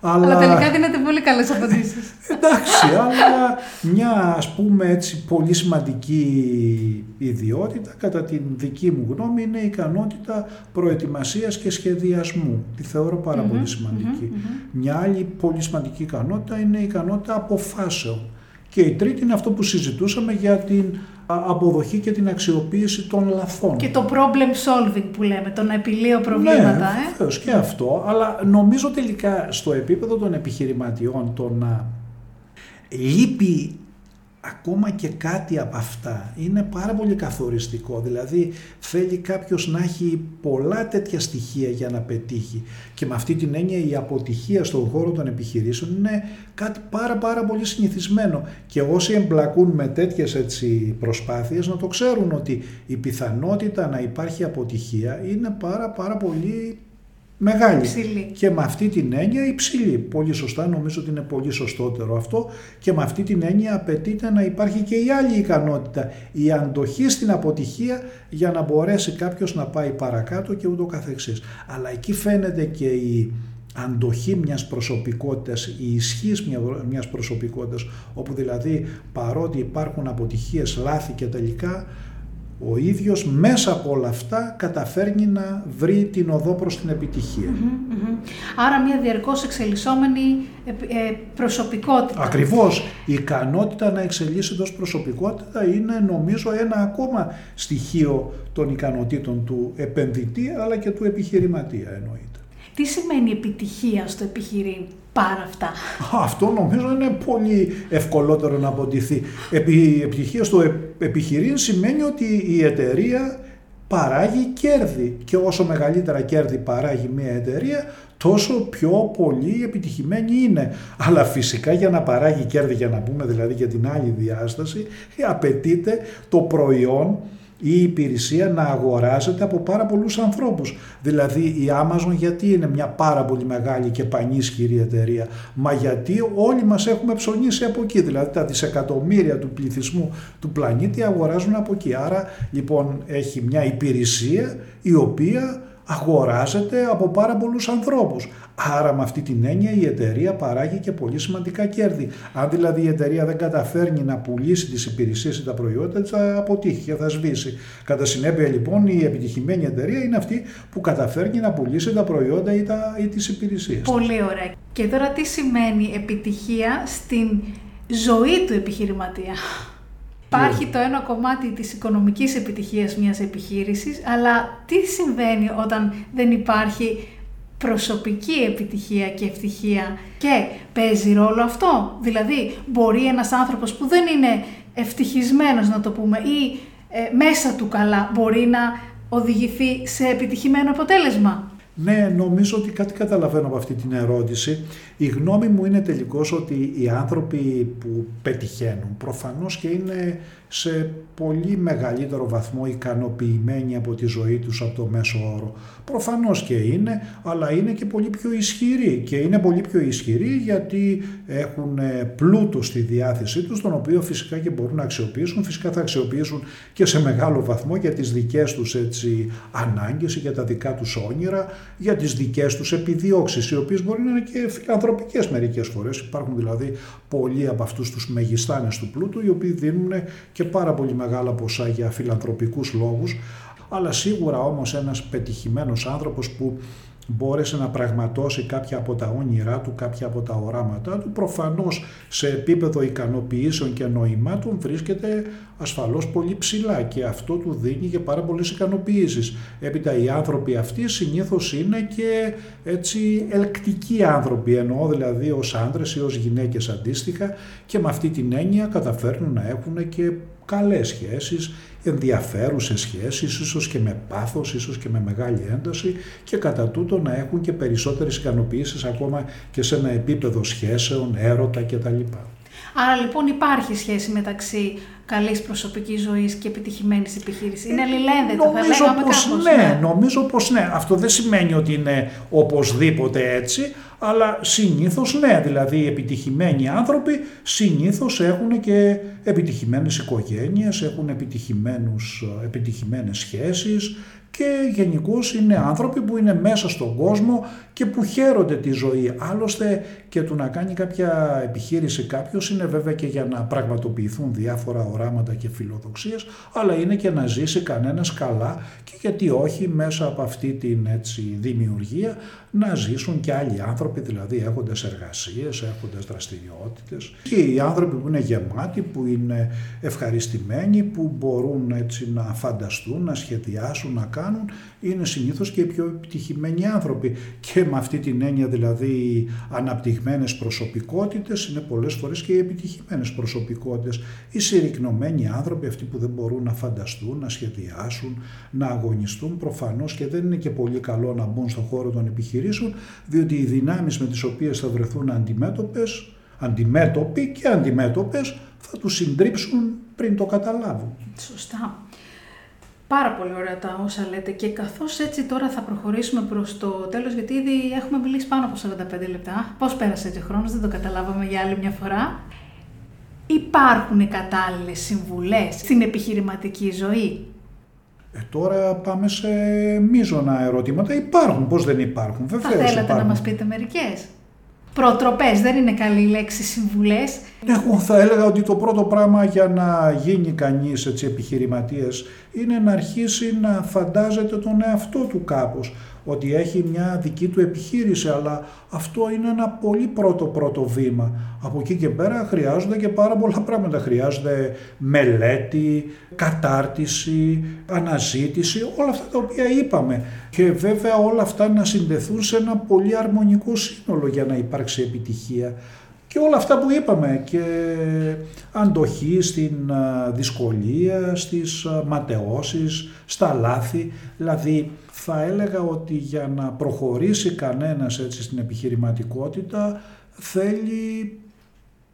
Αλλά, αλλά τελικά δίνετε πολύ καλές απαντήσεις. Εντάξει, αλλά μια ας πούμε έτσι πολύ σημαντική ιδιότητα κατά την δική μου γνώμη είναι η ικανότητα προετοιμασίας και σχεδιασμού. Τη θεωρώ πολύ σημαντικη Μια άλλη πολύ σημαντική ικανότητα είναι η ικανότητα αποφάσεων. Και η τρίτη είναι αυτό που συζητούσαμε για την αποδοχή και την αξιοποίηση των λαθών. Και το problem solving που λέμε, το να επιλύω προβλήματα. Ναι, ε; και αυτό, αλλά νομίζω τελικά στο επίπεδο των επιχειρηματιών το να λείπει ακόμα και κάτι από αυτά είναι πάρα πολύ καθοριστικό. Δηλαδή θέλει κάποιος να έχει πολλά τέτοια στοιχεία για να πετύχει και με αυτή την έννοια η αποτυχία στον χώρο των επιχειρήσεων είναι κάτι πάρα πάρα πολύ συνηθισμένο και όσοι εμπλακούν με τέτοιες έτσι, προσπάθειες να το ξέρουν ότι η πιθανότητα να υπάρχει αποτυχία είναι πάρα πάρα πολύ Μεγάλη. Και με αυτή την έννοια υψηλή. Πολύ σωστά, νομίζω ότι είναι πολύ σωστότερο αυτό. Και με αυτή την έννοια απαιτείται να υπάρχει και η άλλη ικανότητα. Η αντοχή στην αποτυχία για να μπορέσει κάποιος να πάει παρακάτω και ούτω καθεξής. Αλλά εκεί φαίνεται και η αντοχή μιας προσωπικότητας, η ισχύς μιας προσωπικότητας, όπου δηλαδή παρότι υπάρχουν αποτυχίες, λάθη και τελικά ο ίδιος μέσα από όλα αυτά καταφέρνει να βρει την οδό προς την επιτυχία. Άρα μια διαρκώς εξελισσόμενη ε, ε, προσωπικότητα. Ακριβώς. Η ικανότητα να εξελίσσεται ως προσωπικότητα είναι νομίζω ένα ακόμα στοιχείο των ικανοτήτων του επενδυτή αλλά και του επιχειρηματία εννοείται. Τι σημαίνει επιτυχία στο επιχειρήν πάρα αυτά; Αυτό νομίζω είναι πολύ ευκολότερο να αποτιθεί. Η επιτυχία στο επιχειρήν σημαίνει ότι η εταιρεία παράγει κέρδη και όσο μεγαλύτερα κέρδη παράγει μια εταιρεία τόσο πιο πολύ επιτυχημένη είναι. Αλλά φυσικά για να παράγει κέρδη, για να πούμε δηλαδή για την άλλη διάσταση, απαιτείται το προϊόν ή η υπηρεσία να αγοράζεται από πάρα πολλούς ανθρώπους. Δηλαδή η Amazon γιατί είναι μια πάρα πολύ μεγάλη και πανίσχυρη εταιρεία; Μα γιατί όλοι μας έχουμε ψωνίσει από εκεί; Δηλαδή τα δισεκατομμύρια του πληθυσμού του πλανήτη αγοράζουν από εκεί. Άρα λοιπόν έχει μια υπηρεσία η οποία αγοράζεται από πάρα πολλούς ανθρώπους. Άρα με αυτή την έννοια η εταιρεία παράγει και πολύ σημαντικά κέρδη. Αν δηλαδή η εταιρεία δεν καταφέρνει να πουλήσει τις υπηρεσίες ή τα προϊόντα θα αποτύχει και θα σβήσει. Κατά συνέπεια λοιπόν η επιτυχημένη εταιρεία είναι αυτή που καταφέρνει να πουλήσει τα προϊόντα ή, τα, ή τις υπηρεσίες. Πολύ ωραία. Και τώρα τι σημαίνει επιτυχία στην ζωή του επιχειρηματία; Υπάρχει το ένα κομμάτι της οικονομικής επιτυχίας μιας επιχείρησης, αλλά τι συμβαίνει όταν δεν υπάρχει προσωπική επιτυχία και ευτυχία και παίζει ρόλο αυτό; Δηλαδή, μπορεί ένας άνθρωπος που δεν είναι ευτυχισμένος να το πούμε ή ε, μέσα του καλά μπορεί να οδηγηθεί σε επιτυχημένο αποτέλεσμα; Ναι, νομίζω ότι κάτι καταλαβαίνω από αυτή την ερώτηση. Η γνώμη μου είναι τελικώς ότι οι άνθρωποι που πετυχαίνουν προφανώς και είναι σε πολύ μεγαλύτερο βαθμό ικανοποιημένοι από τη ζωή τους από το μέσο όρο. Προφανώς και είναι, αλλά είναι και πολύ πιο ισχυροί και είναι πολύ πιο ισχυροί γιατί έχουν ε, πλούτο στη διάθεσή τους, τον οποίο φυσικά και μπορούν να αξιοποιήσουν, φυσικά θα αξιοποιήσουν και σε μεγάλο βαθμό για τις δικές τους έτσι, ανάγκες, για τα δικά τους όνειρα, για τις δικές τους επιδιώξεις, οι οποίες μπορεί να είναι και φιλανθρωπικές μερικές φορές. Υπάρχουν δηλαδή πολλοί από αυτούς τους μεγιστάνες του πλούτου, οι οποίοι δίνουν και πάρα πολύ μεγάλα ποσά για φιλανθρωπικούς λόγους, αλλά σίγουρα όμως ένας πετυχημένος άνθρωπος που μπόρεσε να πραγματώσει κάποια από τα όνειρά του, κάποια από τα οράματά του, προφανώς σε επίπεδο ικανοποιήσεων και νοημάτων βρίσκεται ασφαλώς πολύ ψηλά και αυτό του δίνει και πάρα πολλές ικανοποιήσεις. Έπειτα οι άνθρωποι αυτοί συνήθως είναι και έτσι ελκτικοί άνθρωποι, εννοώ δηλαδή ως άντρες ή ως γυναίκες αντίστοιχα και με αυτή την έννοια καταφέρνουν να έχουν και καλές σχέσεις, ενδιαφέρουσες σχέσεις, ίσως και με πάθος, ίσως και με μεγάλη ένταση και κατά τούτο να έχουν και περισσότερες ικανοποιήσεις ακόμα και σε ένα επίπεδο σχέσεων, έρωτα κτλ. Άρα λοιπόν υπάρχει σχέση μεταξύ καλής προσωπικής ζωής και επιτυχημένης επιχείρησης. Είναι αλληλένδετο, θα λέγαμε πως κάπως, ναι, ναι, νομίζω πως ναι. Αυτό δεν σημαίνει ότι είναι οπωσδήποτε έτσι, Αλλά συνήθως ναι, δηλαδή οι επιτυχημένοι άνθρωποι συνήθως έχουν και επιτυχημένες οικογένειες, έχουν επιτυχημένους, επιτυχημένες σχέσεις, και γενικώς είναι άνθρωποι που είναι μέσα στον κόσμο και που χαίρονται τη ζωή. Άλλωστε και του να κάνει κάποια επιχείρηση κάποιος είναι βέβαια και για να πραγματοποιηθούν διάφορα οράματα και φιλοδοξίες, αλλά είναι και να ζήσει κανένας καλά και γιατί όχι μέσα από αυτή την έτσι, δημιουργία να ζήσουν και άλλοι άνθρωποι, δηλαδή έχοντας εργασίες, έχοντας δραστηριότητες. Και οι άνθρωποι που είναι γεμάτοι, που είναι ευχαριστημένοι, που μπορούν έτσι να φανταστούν, να σχεδιάσουν, να κάνουν, είναι συνήθως και οι πιο επιτυχημένοι άνθρωποι. Και με αυτή την έννοια δηλαδή αναπτυγμένες προσωπικότητες είναι πολλές φορές και οι επιτυχημένες προσωπικότητες. Οι συρρυκνωμένοι άνθρωποι, αυτοί που δεν μπορούν να φανταστούν, να σχεδιάσουν, να αγωνιστούν προφανώς και δεν είναι και πολύ καλό να μπουν στον χώρο των επιχειρήσεων διότι οι δυνάμεις με τις οποίες θα βρεθούν αντιμέτωπες, αντιμέτωποι και αντιμέτωπες θα τους συντρίψουν πριν το καταλάβουν. Σωστά. Πάρα πολύ ωραία τα όσα λέτε και καθώς έτσι τώρα θα προχωρήσουμε προς το τέλος γιατί ήδη έχουμε μιλήσει πάνω από 45 λεπτά. Πώς πέρασε έτσι ο χρόνος, δεν το καταλάβαμε για άλλη μια φορά. Υπάρχουν οι κατάλληλες συμβουλές στην επιχειρηματική ζωή; Ε, τώρα πάμε σε μείζωνα ερωτήματα. Υπάρχουν, πώς δεν υπάρχουν; Βεβαίως θα θέλατε υπάρχουν. να μας πείτε μερικές. Προτροπές, δεν είναι καλή λέξη, συμβουλές. Εγώ θα έλεγα ότι το πρώτο πράγμα για να γίνει κανείς έτσι, επιχειρηματίας είναι να αρχίσει να φαντάζεται τον εαυτό του κάπως ότι έχει μια δική του επιχείρηση, αλλά αυτό είναι ένα πολύ πρώτο πρώτο βήμα. Από εκεί και πέρα χρειάζονται και πάρα πολλά πράγματα. Χρειάζονται μελέτη, κατάρτιση, αναζήτηση, όλα αυτά τα οποία είπαμε. Και βέβαια όλα αυτά να συνδεθούν σε ένα πολύ αρμονικό σύνολο για να υπάρξει επιτυχία και όλα αυτά που είπαμε και αντοχή στην δυσκολία, στις ματαιώσεις, στα λάθη. Δηλαδή θα έλεγα ότι για να προχωρήσει κανένας έτσι στην επιχειρηματικότητα θέλει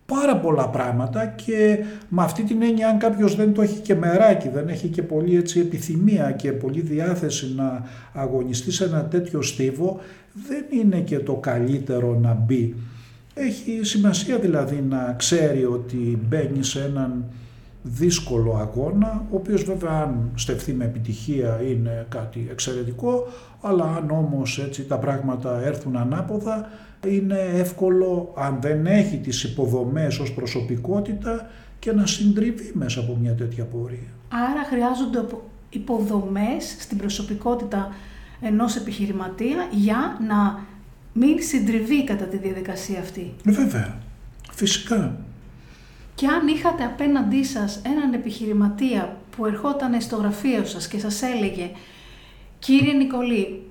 πάρα πολλά πράγματα και με αυτή την έννοια αν κάποιος δεν το έχει και μεράκι, δεν έχει και πολύ έτσι επιθυμία και πολύ διάθεση να αγωνιστεί σε ένα τέτοιο στίβο, δεν είναι και το καλύτερο να μπει. Έχει σημασία δηλαδή να ξέρει ότι μπαίνει σε έναν δύσκολο αγώνα, ο οποίος βέβαια αν στεφθεί με επιτυχία είναι κάτι εξαιρετικό, αλλά αν όμως έτσι τα πράγματα έρθουν ανάποδα, είναι εύκολο αν δεν έχει τις υποδομές ως προσωπικότητα και να συντριβεί μέσα από μια τέτοια πορεία. Άρα χρειάζονται υποδομές στην προσωπικότητα ενός επιχειρηματία για να μην συντριβεί κατά τη διαδικασία αυτή. Ε, βέβαια. Φυσικά. Και αν είχατε απέναντί σας έναν επιχειρηματία που ερχόταν στο γραφείο σας και σας έλεγε «Κύριε Νικολή,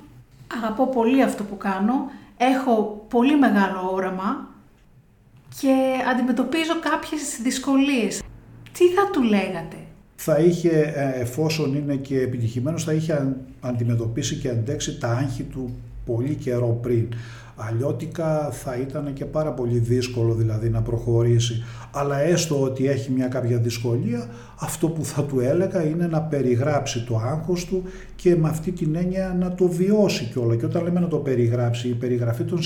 αγαπώ πολύ αυτό που κάνω, έχω πολύ μεγάλο όραμα και αντιμετωπίζω κάποιες δυσκολίες». Τι θα του λέγατε; Θα είχε, ε, εφόσον είναι και επιτυχημένος, θα είχε αντιμετωπίσει και αντέξει τα άγχη του πολύ καιρό πριν. Αλλιώτικα θα ήταν και πάρα πολύ δύσκολο δηλαδή να προχωρήσει. Αλλά έστω ότι έχει μια κάποια δυσκολία, αυτό που θα του έλεγα είναι να περιγράψει το άγχος του και με αυτή την έννοια να το βιώσει κιόλα. Και όταν λέμε να το περιγράψει, η περιγραφή των,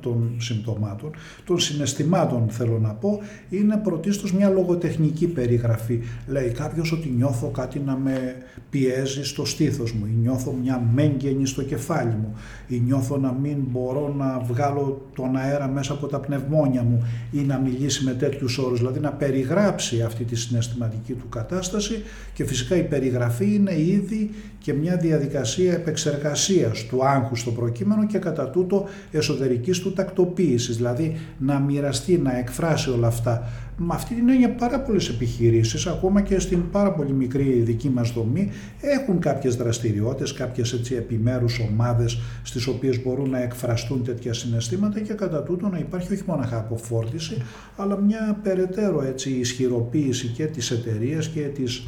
των συμπτωμάτων, των συναισθημάτων θέλω να πω, είναι πρωτίστως μια λογοτεχνική περιγραφή. Λέει κάποιος ότι νιώθω κάτι να με πιέζει στο στήθος μου ή νιώθω μια μέγενη στο κεφάλι μου ή νιώθω να μην μπορώ να βγάλω τον αέρα μέσα από τα πνευμόνια μου ή να μιλήσει με τέτοιους όρους, δηλαδή να περιγράψει αυτή τη συναισθηματική του κατάσταση και φυσικά η περιγραφή είναι ήδη και μια διαδικασία επεξεργασίας του άγχους στο προκείμενο και κατά τούτο εσωτερικής του τακτοποίησης, δηλαδή να μοιραστεί, να εκφράσει όλα αυτά. Με αυτή την έννοια πάρα πολλές επιχειρήσεις, ακόμα και στην πάρα πολύ μικρή δική μας δομή, έχουν κάποιες δραστηριότητες, κάποιες έτσι επιμέρους ομάδες στις οποίες μπορούν να εκφραστούν τέτοια συναισθήματα και κατά τούτο να υπάρχει όχι μόνο αποφόρτιση, αλλά μια περαιτέρω έτσι ισχυροποίηση και της εταιρείας και της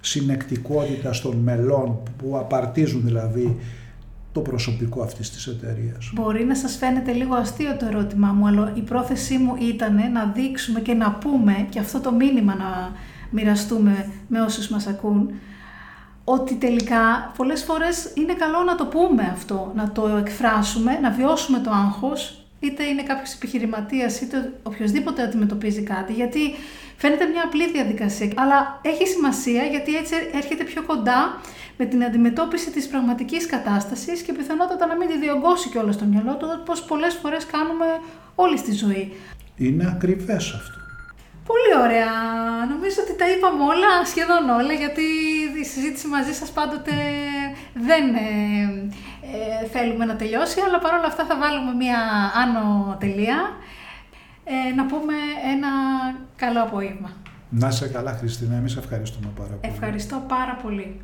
συνεκτικότητας των μελών που απαρτίζουν δηλαδή το προσωπικό αυτής της εταιρείας. Μπορεί να σας φαίνεται λίγο αστείο το ερώτημά μου, αλλά η πρόθεσή μου ήταν να δείξουμε και να πούμε και αυτό το μήνυμα να μοιραστούμε με όσους μας ακούν, ότι τελικά πολλές φορές είναι καλό να το πούμε αυτό, να το εκφράσουμε, να βιώσουμε το άγχος, είτε είναι κάποιος επιχειρηματίας, είτε οποιοδήποτε αντιμετωπίζει κάτι, γιατί φαίνεται μια απλή διαδικασία. Αλλά έχει σημασία γιατί έτσι έρχεται πιο κοντά με την αντιμετώπιση της πραγματικής κατάστασης και πιθανότατα να μην τη διωγγώσει κιόλας στο μυαλό του, όπως πολλές φορές κάνουμε όλη στη ζωή. Είναι ακριβές αυτό. Πολύ ωραία. Νομίζω ότι τα είπαμε όλα, σχεδόν όλα, γιατί η συζήτηση μαζί σας πάντοτε δεν ε, ε, θέλουμε να τελειώσει, αλλά παρόλα αυτά θα βάλουμε μία άνω τελεία. Ε, να πούμε ένα καλό απόγευμα. Να σε καλά Χριστίνα, εμείς ευχαριστούμε πάρα πολύ. Ευχαριστώ πάρα πολύ.